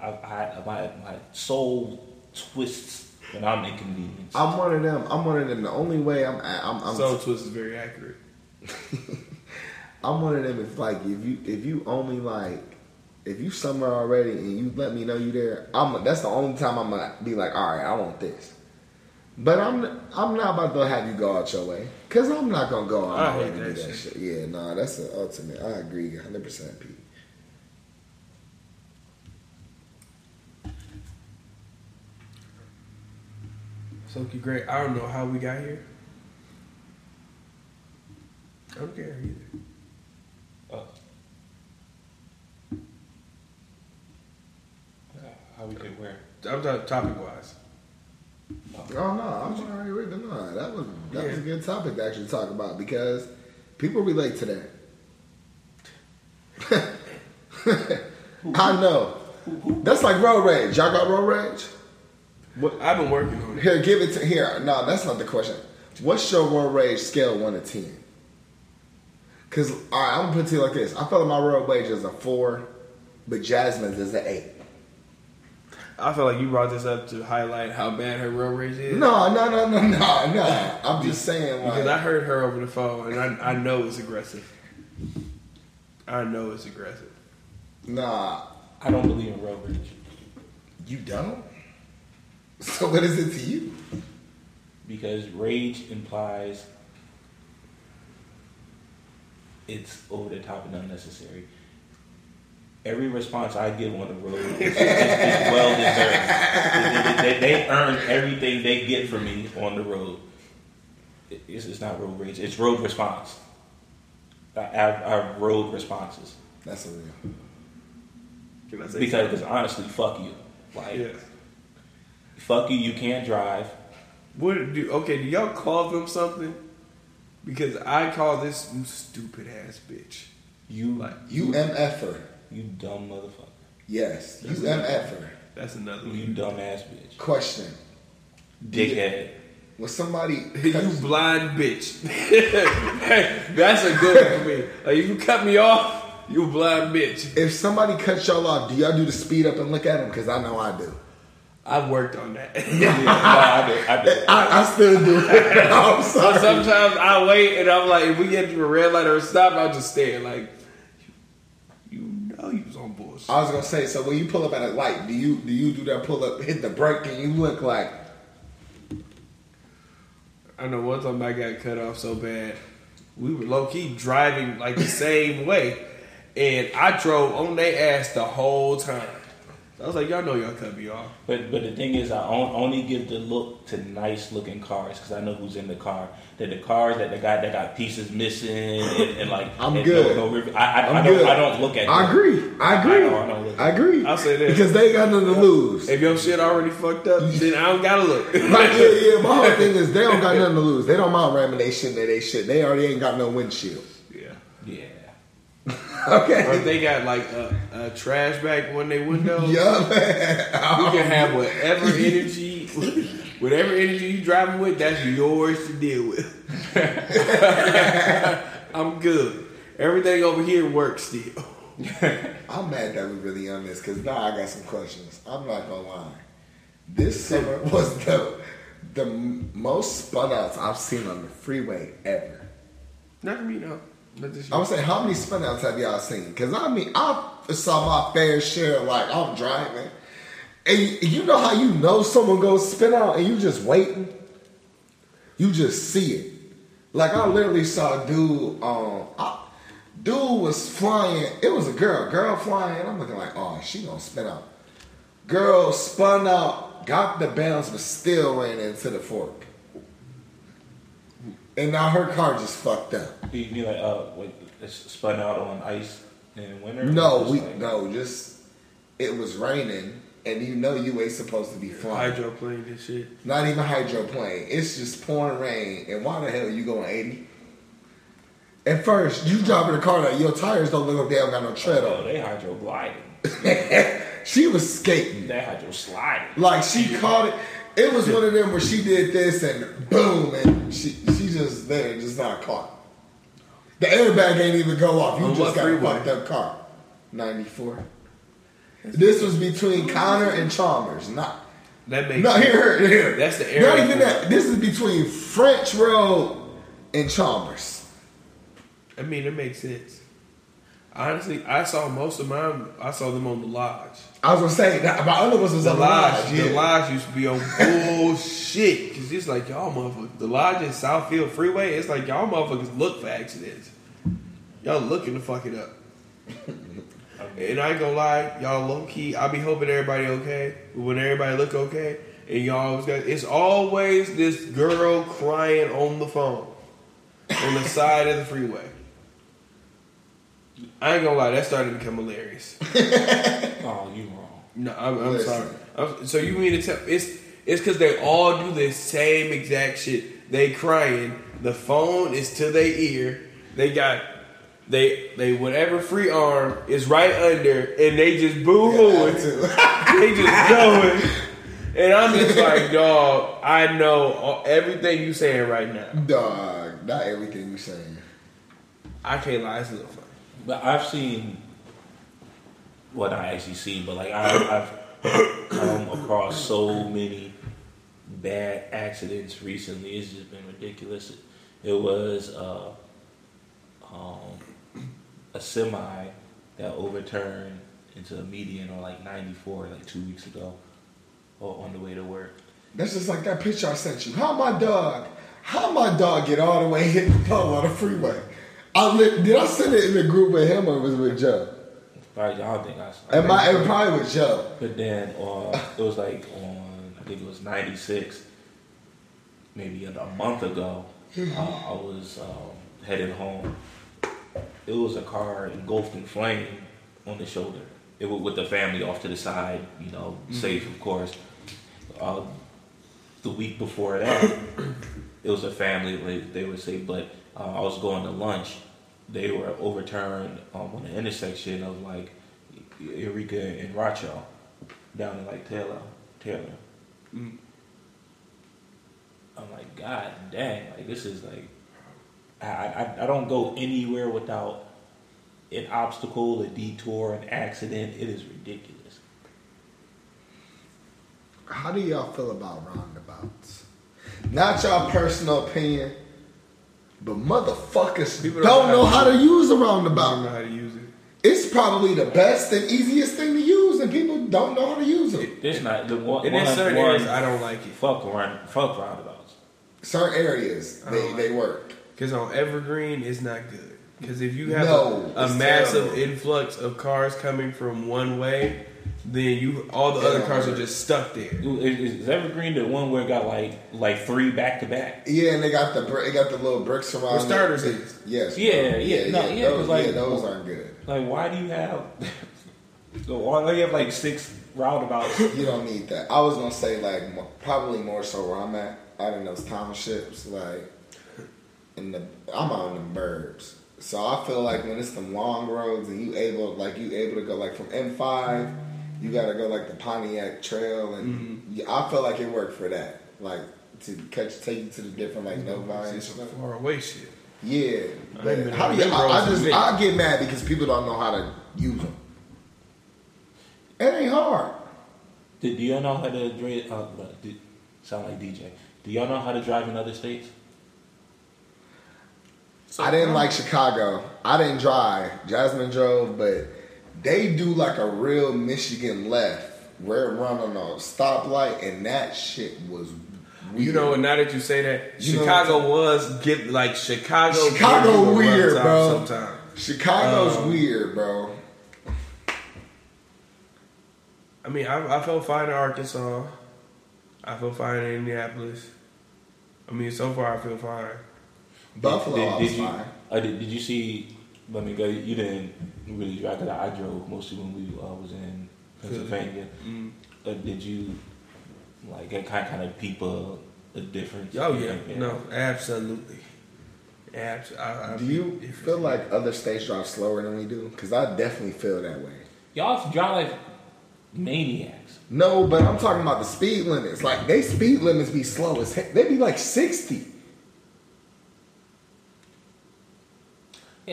I, I my my soul twists when I'm inconvenienced. I'm one of them. I'm one of them. The only way I'm, I'm, I'm Soul twist is very accurate. [LAUGHS] I'm one of them. If like if you if you only like if you somewhere already and you let me know you there, I'm that's the only time I'm gonna be like, all right, I want this. But I'm I'm not about to have you go out your way because I'm not gonna go out I my way hate to do that that shit. shit. Yeah, no, that's the ultimate. I agree, 100, percent Pete. Soaky great. I don't know how we got here. I don't care either. Uh, how we get where? I'm talking topic wise. Oh no, I'm sorry, wait, no, that was that was a good topic to actually talk about because people relate to that. [LAUGHS] [LAUGHS] I know. That's like road rage. Y'all got road rage? What? I've been working on it. Here, give it to here. No, that's not the question. What's your road rage scale one to ten? Cause all right, I'm gonna put it to you like this. I feel like my road rage is a four, but Jasmine's is an eight. I feel like you brought this up to highlight how bad her road rage is. No, no, no, no, no, no. I'm just saying Because I heard her over the phone, and I, I know it's aggressive. I know it's aggressive. nah. I don't believe in road rage. You don't? So what is it to you? because rage implies it's over the top and unnecessary. Every response I give on the road is, is, is well deserved. They, they, they earn everything they get from me on the road. It's, it's not road rage; it's road response. I have, I have road responses That's a real. Can I say because, because honestly, fuck you. Like, yeah. Fuck you. You can't drive. What do? Okay, do y'all call them something? Because I call this you stupid ass bitch. You Like You MFer. you dumb motherfucker. Yes. You That's MFer. that's another one. You dumb ass bitch. Question. Dickhead. Was somebody [LAUGHS] you blind bitch. [LAUGHS] Hey That's a good one for me. Like if you cut me off, you blind bitch. if somebody cuts y'all off, do y'all do the speed up and look at them? Because I know I do. I've worked on that. [LAUGHS] Yeah, no, I do. I do. I, I still do. [LAUGHS] I'm So sorry. sometimes I wait and I'm like, if we get to a red light or a stop, I'll just stare. Like, you know, you was on bullshit. I was gonna say, so when you pull up at a light, do you do you do that pull up, hit the brake, and you look like I know one time I got cut off so bad we were low key driving like the same way, and I drove on their ass the whole time. I was like, y'all know y'all cut me off. But but the thing is, I on, only give the look to nice looking cars because I know who's in the car. That the cars that the guy that got pieces missing and, and like [LAUGHS] I'm and good. No, no, I, I, I'm I don't good. I don't look at. I them. agree. I agree. I don't- I don't look I agree. I'll say this. because they got nothing to lose. If your shit already fucked up, [LAUGHS] then I don't gotta look. Right, yeah, yeah. My whole [LAUGHS] thing is they don't got nothing to lose. They don't mind ramming they shit into they shit. They already ain't got no windshield. [LAUGHS] Yeah. Or if Okay. they got like a, a trash bag on their window, [LAUGHS] Yeah, man. you can oh, have whatever energy, [LAUGHS] whatever energy you driving with, that's yours to deal with. I'm good. Everything over here works still. I'm mad that we really on this because now I got some questions. I'm not gonna lie. This summer was the the most spun outs I've seen on the freeway ever. Not me, no. Not this I would say, how many spin outs have y'all seen? Because I mean, I saw my fair share. Like I'm driving, and you, you know how you know someone goes spin out, and you just waiting. You just see it. Like I literally saw a dude. Um, I, dude was flying. It was a girl. Girl flying. I'm looking like, oh, she gonna spin out. Girl spun out, got the bounce, but still ran into the fork. And now her car just fucked up. You, you like uh like it's spun out on ice in winter? No, we like- no, just it was raining, and you know you ain't supposed to be flying. hydroplane and shit. Not even hydroplane. It's just pouring rain, and why the hell you going eighty? At first, you driving the car, like your tires don't look like they don't got no tread Oh, on. they hydro gliding. [LAUGHS] she was skating, They hydro sliding. like she caught it. It was one of them where she did this and boom, and she she just there, just not caught. The airbag ain't even go off. You On just what got a freeway? fucked up car. Ninety four. This was between Conner and Chalmers, not That makes No, here, here, here. That's the Not even that. This is between French Road and Chalmers. I mean, it makes sense. Honestly, I saw most of mine. I saw them on the lodge. I was gonna say that my other ones was The on lodge, the lodge. the lodge used to be on [LAUGHS] bullshit because it's like y'all motherfuckers. The lodge in Southfield Freeway, it's like y'all motherfuckers look for accidents. Y'all looking to fuck it up. and I ain't gonna lie, y'all low key. I be hoping everybody okay, but when everybody look okay, and y'all always got, it's always this girl crying on the phone on the side of the freeway. I ain't gonna lie, that started to become hilarious. [LAUGHS] Oh, you wrong. No, I'm, I'm sorry. I'm, so you mean to tell it's it's because they all do the same exact shit. They crying. The phone is to their ear. They got they they whatever free arm is right under, and they just boo hooing. [LAUGHS] they just going. And I'm just like, [LAUGHS] dog. I know all- everything you saying right now. Dog, not everything you saying. I can't lie. It's a little funny. But I've seen, well, not actually seen, but like I, I've come across so many bad accidents recently. It's just been ridiculous. It was uh, um, a semi that overturned into a median on like 94 like two weeks ago, or on the way to work. That's just like that picture I sent you. How my dog? How my dog get all the way hit the pole on the freeway? I li- did I send it in the group with him or was it with Joe? Probably, I don't think I. It might. It probably with Joe. But then uh, it was like on, I think it was 96, maybe a month ago, uh, I was um, heading home. It was a car engulfed in flame on the shoulder. It was with the family off to the side, you know, safe, of course. Uh, the week before that, it was a family, they would say, but uh, I was going to lunch. They were overturned um, on the intersection of like Eureka and Racho down in like Taylor. Taylor. Mm. I'm like, God dang, like this is like, I, I, I don't go anywhere without an obstacle, a detour, an accident. It is ridiculous. How do y'all feel about roundabouts? Not y'all personal opinion, but motherfuckers People don't, know how to use a I don't roundabout. know how to use it. It's probably the best and easiest thing to use, and people don't know how to use it. It's not the one. And one, in certain one- areas, I don't like it. Fuck run, fuck roundabouts. Certain areas they, Oh. they work. Because on Evergreen, it's not good. Because if you have No, a, a massive terrible. influx of cars coming from one way, then you all the other cars are just stuck there. Is, is Evergreen the one where it got like like three back to back? Yeah, and they got the they got the little bricks around. For starters, it. is. Yes. Yeah, bro. yeah, no, yeah, 'cause Those, like- yeah, those aren't good. Like, why do you have? [LAUGHS] so why do you have like six roundabouts? [LAUGHS] You don't need that. I was gonna say like probably more so where I'm at. Out in those townships, like in the I'm out in the burbs, so I feel like when it's them long roads and you able like you able to go like from M5, you gotta go like the Pontiac Trail, and Mm-hmm. yeah, I feel like it worked for that, like to catch take you to the different like Novi and It's some stuff. far away shit. Yeah, I but how do you, I, I just. I get mad because people don't know how to use them. It ain't hard. Do, do y'all know how to drive? Uh, do, sound like DJ. Do y'all know how to drive in other states? So, I didn't like Chicago. I didn't drive. Jasmine drove, but they do like a real Michigan left where it run on a stoplight, and that shit was. Weird. You know, and now that you say that, You Chicago was get like Chicago. Chicago gives you a rough weird, bro. Sometimes. Chicago's Um, weird, bro. I mean, I, I felt fine in Arkansas. I feel fine in Indianapolis. I mean, so far I feel fine. Buffalo, Did, I did was you? fine. Uh, did, did you see? Let me go. You didn't really drive. Cause I drove mostly when we uh, was in Pennsylvania. Mm. Uh, did you like kind kind of peep a, a difference? Oh yeah, no, absolutely. Abs- I, I Do you feel like other states drive slower than we do? Because I definitely feel that way. Y'all drive like maniacs. No, but I'm talking about the speed limits. Like they speed limits be slow as heck. They be like sixty.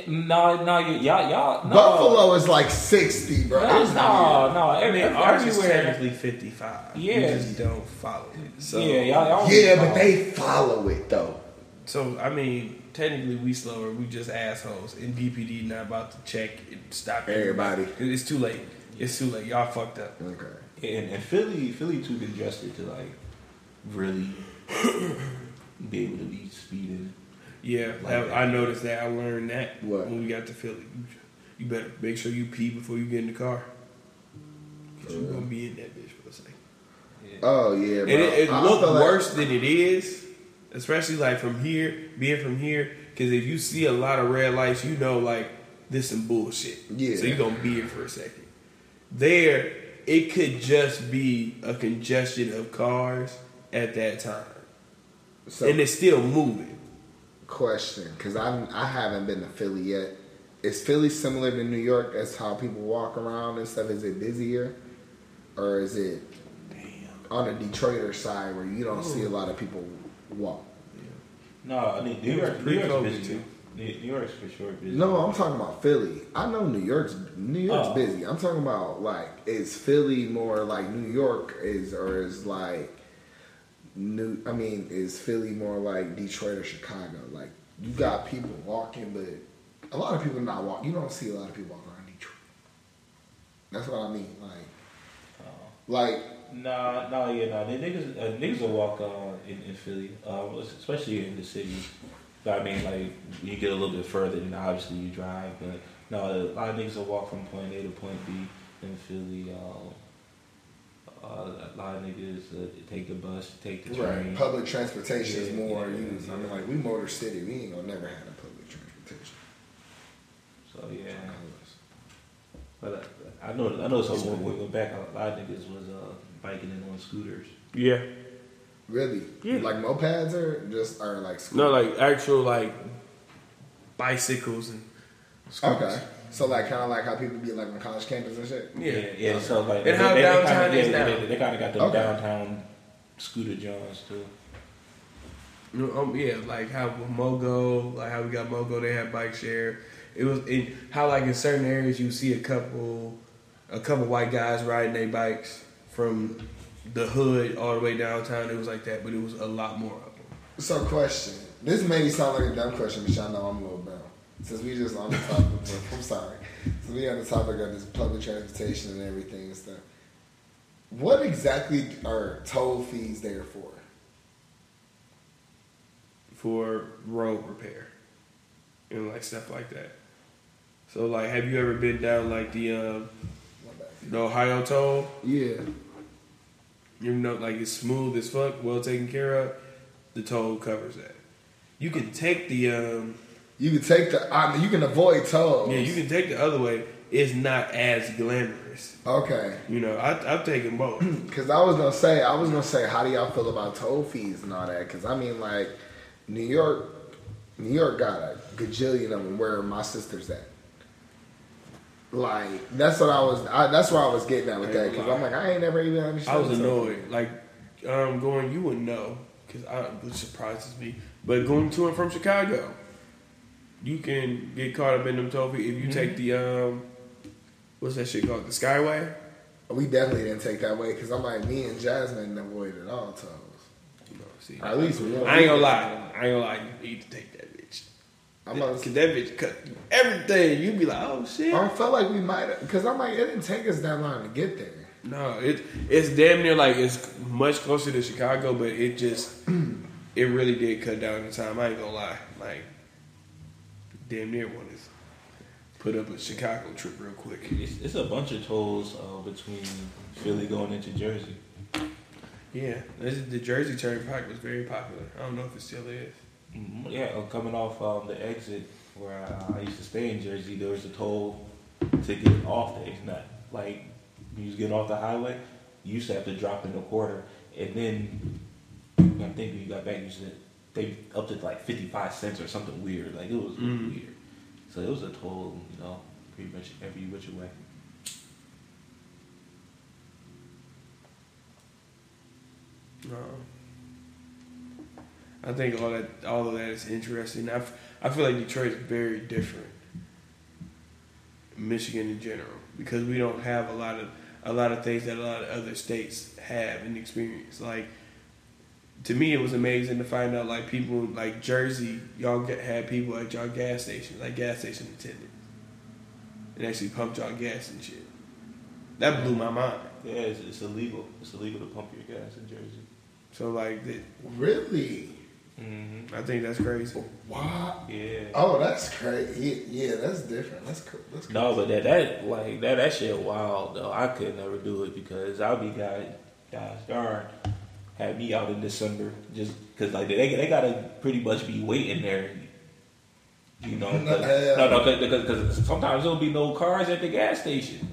No, no, y- y'all, y'all. No. Buffalo is like sixty, bro. No, It's no, no. I Every, mean, ours is everywhere. technically fifty-five. Yeah. you just don't follow it. So yeah, y'all. y'all Yeah, but they follow it though. So I mean, technically we slower. We just assholes. And DPD not about to check and stop Everybody. It's too late. It's too late. Y'all fucked up. Okay. And, and Philly, Philly too congested to like really [COUGHS] be able to be speeding. Yeah, Like I. I noticed that. I learned that What? when we got to Philly. You, you better make sure you pee before you get in the car. Cause you're gonna be in that bitch for a second. Oh yeah, And it, it looked feel like- worse than it is, especially like from here, being from here. Because if you see a lot of red lights, you know like this some bullshit. Yeah. So you're gonna be here for a second. There, it could just be a congestion of cars at that time, So, and it's still moving. Question, because I I haven't been to Philly yet. Is Philly similar to New York as how people walk around and stuff? Is it busier, or is it on the Detroiter side where you don't see a lot of people walk? No, I mean New It was York, New York's pre-COVID, busy too. too. New New York's for sure busy. No, I'm talking about Philly. I know New York's New York's Oh. busy. I'm talking about like is Philly more like New York is or is like New I mean is Philly more like Detroit or Chicago? Like you got people walking but a lot of people not walking. You don't see a lot of people walking around Detroit. That's what I mean. Like Oh. like Nah, nah, yeah, nah. The niggas, uh, niggas will walk uh, in, in Philly, uh, especially in the city. But I mean, like you get a little bit further, then obviously you drive. But no, a lot of niggas will walk from point A to point B in Philly. Uh, uh, a lot of niggas uh, take the bus, take the train. right, public transportation is more yeah, used. I mean like we Motor City, we ain't gonna never have a public transportation. So yeah, but uh, I know, I know. So when we went back, a lot of niggas was uh, biking in on scooters. Yeah. Really? Yeah. Like mopeds or just or like No, like actual like bicycles and. scooters. Okay. So like kind of like how people be like on college campus and shit. Yeah. yeah. yeah, So like, And how downtown kinda, is yeah, now. They, they kind of got the Okay. downtown scooter johns too. Um, yeah, like how with Mogo, like how we got Mogo, they had bike share. It was in how like in certain areas you see a couple, a couple white guys riding their bikes from the hood all the way downtown. It was like that, but it was a lot more of them. So question. This maybe sound like a dumb question, but y'all know I'm a little dumb. Since we just on the topic, I'm sorry. Since we on the topic of this public transportation and everything and stuff. What exactly are toll fees there for? for road repair. and like stuff like that. So like, have you ever been down like the um, the Ohio toll? Yeah. You know, like it's smooth as fuck, well taken care of. The toll covers that. You can take the um, You can take the. I mean, you can avoid tolls. yeah, you can take the other way. It's not as glamorous. Okay. You know, I, I've taken both. [CLEARS THROAT] Because I was gonna say, I was gonna say, how do y'all feel about toll fees and all that? Because I mean, like, New York, New York got a gajillion of them. Where my sister's at. Like that's what I was. I, that's where I was getting at with that. Because I'm like, I ain't never even understood. I was annoyed. Like, um, going, you would know, because I which surprises me. But going to and from Chicago, you can get caught up in them toll fees if you take the um, what's that shit called, the Skyway. We definitely didn't take that way because I'm like, me and Jasmine avoided all tolls. You know, see, at least we. I ain't gonna lie. I ain't gonna lie. You need to take that bitch. I'm about Cause to that bitch cut everything. You'd be like, oh shit. I felt like we might because I'm like, it didn't take us that long to get there. No, it it's damn near like it's much closer to Chicago, but it just [CLEARS THROAT] it really did cut down the time. I ain't gonna lie, like damn near one is put up a Chicago trip real quick. It's, it's a bunch of tolls uh, between Philly going into Jersey. Yeah, this is, the Jersey Turnpike was very popular. I don't know if it still is. Mm, Yeah, uh, coming off um, the exit where I, I used to stay in Jersey, there was a toll to get off the exit. Not like you was getting off the highway, you used to have to drop in the quarter, and then I think when you got back, you said they upped it to like fifty five cents or something weird. Like it was Mm. weird. So it was a toll, you know, pretty much every which way. No. I think all that all of that is interesting. I, f- I feel like Detroit is very different. Michigan in general because we don't have a lot of a lot of things that a lot of other states have and experience. Like to me, it was amazing to find out like people like Jersey, y'all get, had people at y'all gas stations, like gas station attendants, and actually pumped y'all gas and shit. That blew my mind. Yeah, it's, it's illegal. It's illegal to pump your gas in Jersey. So like, the, Really? Mm-hmm. I think that's crazy. Wow. Yeah. Oh, that's crazy. Yeah, yeah, that's different. That's cool. That's No, but that that like that that shit wild though. I could never do it because I'll be guys guys darn had me out in December just because like they they gotta pretty much be waiting there. You know, No, no, no, because sometimes there'll be no cars at the gas station.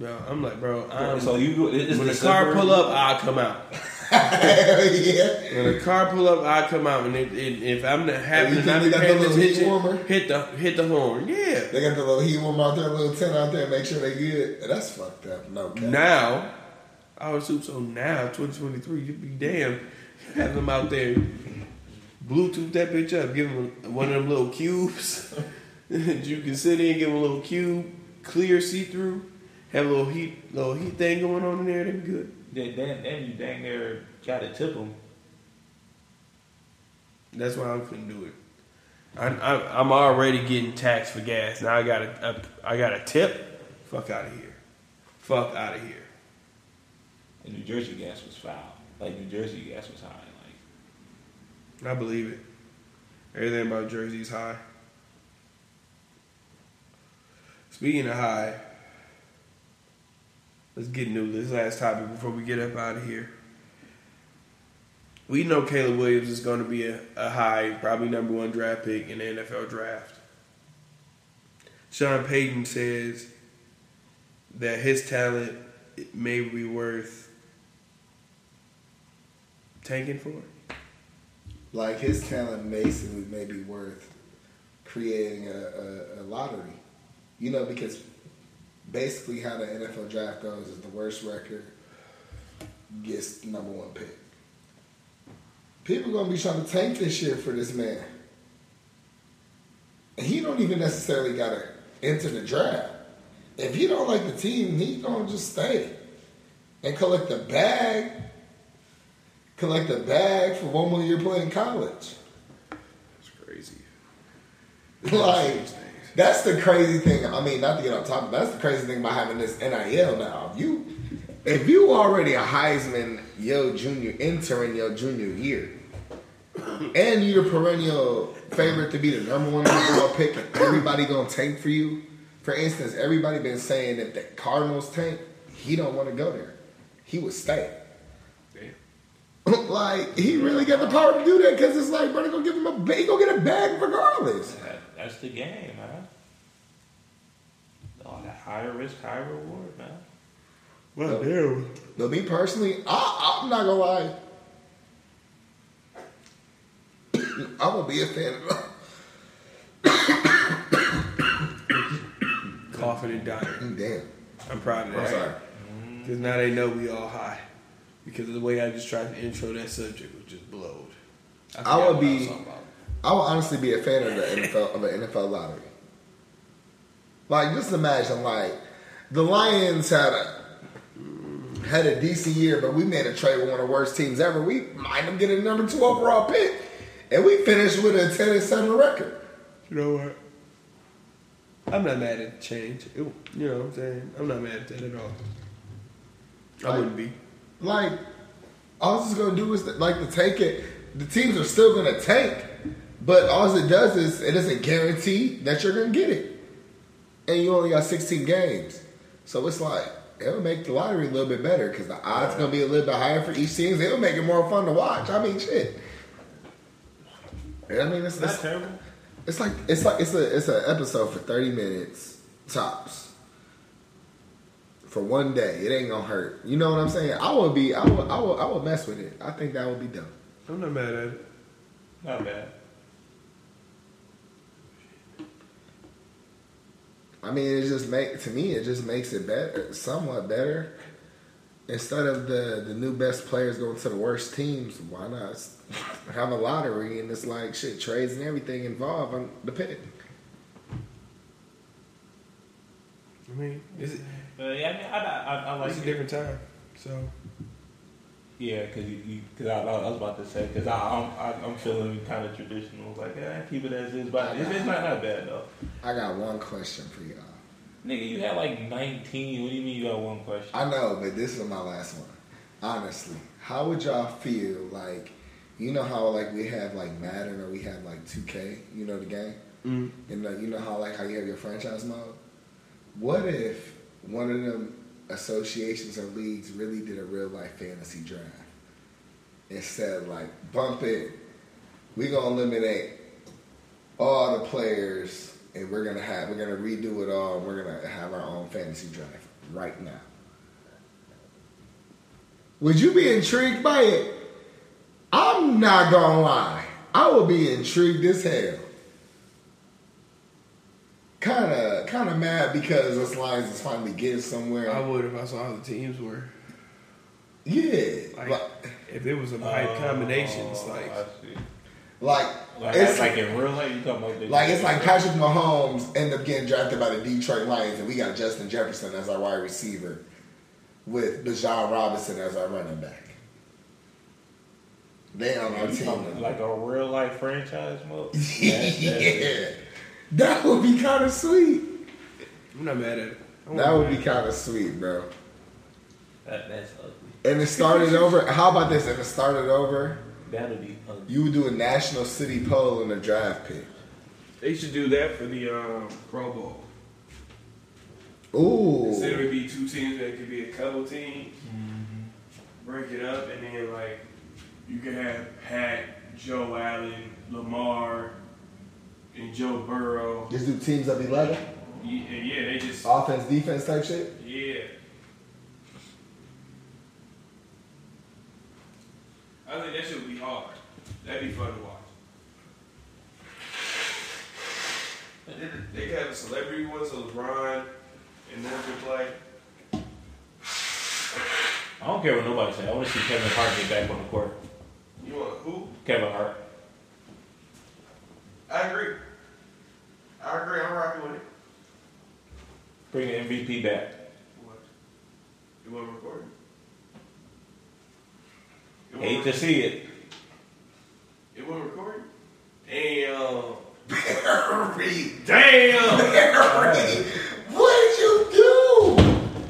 Bro, I'm like, bro, I'm, so you it's when the car pull up, I come out. [LAUGHS] Yeah. When the car pull up, I come out, and it, it, if I'm not having to not think be they got paying the attention, hit the hit the horn. Yeah. They got the little heat warmer out there, little tent out there, make sure they good. That's fucked up. No cap. Now, Would assume so. Now, 2023, you'd be damn. Have them out there, Bluetooth that bitch up, give them one of them little cubes. [LAUGHS] that you can sit in, give them a little cube, clear, see through, have a little heat, little heat thing going on in there. They'd be good. Then, then, then you dang near gotta tip them. That's why I couldn't do it. I, I, I'm already getting taxed for gas. Now I got a, a I got a tip. Fuck out of here. Fuck out of here. And New Jersey gas was foul. Like New Jersey gas was high. Like I believe it. Everything about Jersey is high. Speaking of high, let's get into this last topic before we get up out of here. We know Caleb Williams is going to be a, a high, probably number one draft pick in the NFL draft. Sean Payton says that his talent may be worth tanking for. it? Like his talent basically may be worth creating a, a, a lottery. You know, because basically how the NFL draft goes is the worst record gets the number one pick. People gonna be trying to tank this shit for this man. He don't even necessarily gotta enter the draft. If he don't like the team, he gonna just stay and collect the bag collect a bag for one more year playing college. It's crazy. [LAUGHS] like that's the crazy thing. I mean, not to get on top of that's the crazy thing about having this NIL now. If you if you already a Heisman yo junior entering your junior year, [COUGHS] and you're the perennial favorite to be the number one overall pick, and everybody gonna tank for you. For instance, everybody been saying that the Cardinals tank, he don't want to go there. He would stay. [LAUGHS] like he really got the power to do that because it's like, bro, they gonna give him a bag, he gonna get a bag regardless. That, that's the game, man. All that higher risk, high reward, man. Well, damn. But me personally, I, I'm not gonna lie. [COUGHS] I'm gonna be a fan of. Coughing and dying. [COUGHS] Damn. I'm proud of that. I'm sorry. Because now they know we all high. Because of the way I just tried to intro that subject was just blowed. I forgot would be- was talking about. I would honestly be a fan of the NFL of the NFL lottery. Like, just imagine, like, the Lions had a had a decent year, but we made a trade with one of the worst teams ever. We might them get a number two overall pick, and we finished with a ten and seven record. You know what? I'm not mad at change. It, you know what I'm saying? I'm not mad at that at all. I Like- wouldn't be. Like, all it's gonna do is like to take it. The teams are still gonna tank, but all it does is it doesn't guarantee that you're gonna get it, and you only got 16 games. So it's like it'll make the lottery a little bit better because the odds gonna be a little bit higher for each team. It'll make it more fun to watch. I mean, shit. I mean, it's, it's, terrible. it's like it's like it's a it's an episode for 30 minutes tops. For one day, it ain't gonna hurt. You know what I'm saying? I would be, I would, I would, I would mess with it. I think that would be dumb. I'm not mad at it. Not bad. I mean, it just make to me, it just makes it better, somewhat better. Instead of the the new best players going to the worst teams, why not [LAUGHS] have a lottery and it's like shit trades and everything involved on the pick? I mean, it's, Uh, yeah, I mean, I, I, I, I like it's a it. different time. So, Yeah, because you, you, cause I, I was about to say, because I'm, I, I'm feeling kind of traditional. Like, yeah, I keep it as is. But it's, it's not that bad, though. I got one question for y'all. Nigga, you had like 19. What do you mean you got one question? I know, but this is my last one. Honestly, how would y'all feel like, you know how like we have like Madden or we have like 2K, you know the game, mm, and uh, you know how like how you have your franchise mode. What if one of them associations or leagues really did a real life fantasy draft instead of like bump it, we gonna eliminate all the players and we're gonna have we're gonna redo it all and we're gonna have our own fantasy draft right now. Would you be intrigued by it? I'm not gonna lie. I would be intrigued as hell. Kinda kinda mad because this Lions is finally getting somewhere. I would if I saw how the teams were. yeah. Like, Like, if it was a right combinations, Oh, like like, Like, it's like in real life, you talking about the- Like it's like Patrick Mahomes ended up getting drafted by the Detroit Lions, and we got Justin Jefferson as our wide receiver, with Bijan Robinson as our running back. They on our You team. like a real life franchise mode. That's- [LAUGHS] that's- yeah, that would be kind of sweet. I'm not mad at it. That wouldn't be kind of sweet, bro. That, that's ugly. And it started over. How about this? If it started over, that would be ugly. you would do a national city poll in a draft pick. They should do that for the um, Pro Bowl. Ooh, Instead of it be two teams, that could be a couple teams. Break it up, and then like you could have Pat, Josh Allen, Lamar, and Joe Burrow. just do teams of eleven, Yeah, yeah they just offense, defense type shit. yeah. I think that should be hard. That'd be fun to watch. They could have a celebrity one, so LeBron and them could play. I don't care what nobody say. I want to see Kevin Hart get back on the court. You want who? Kevin Hart. I agree. I agree. I'm rocking with it. Bring the MVP back. What? You want to record it? You Hate to see it. It wasn't recording? Damn. Perry, [COUGHS] Damn. Perry, what did you do?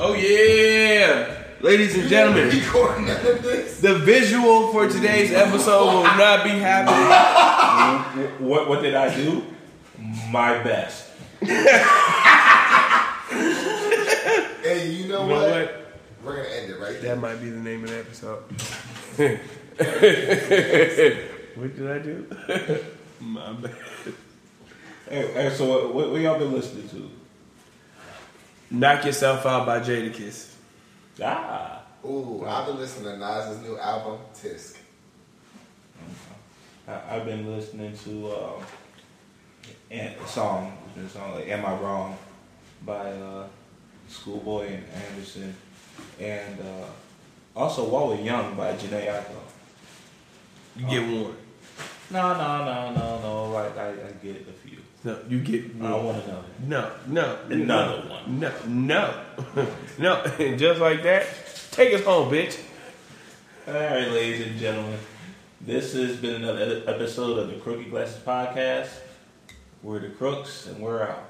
oh, yeah. ladies and gentlemen, Recording none the visual for today's episode will not be happening. [LAUGHS] What what did I do? My best. [LAUGHS] Hey, you know You know what? what? We're gonna end it right there. That might be the name of the episode. [LAUGHS] what did I do? My bad. Hey, hey, so what, what, what y'all been listening to? Knock Yourself Out by Jadakiss. Ah, Ooh, I've been listening to Nas's new album, Tisk. I, I've been listening to um, and a song, a song like "Am I Wrong" by uh, Schoolboy and Anderson, and uh, also "While We're Young" by Jhené Aiko. You get one. No, no, no, no, no. Like I, I get a few. No, you get I one. want another. No, no, Another no, one. No, no, [LAUGHS] no. And [LAUGHS] just like that, take us home, bitch. All right, ladies and gentlemen, this has been another episode of the Crooked Glasses Podcast. We're the Crooks, and we're out.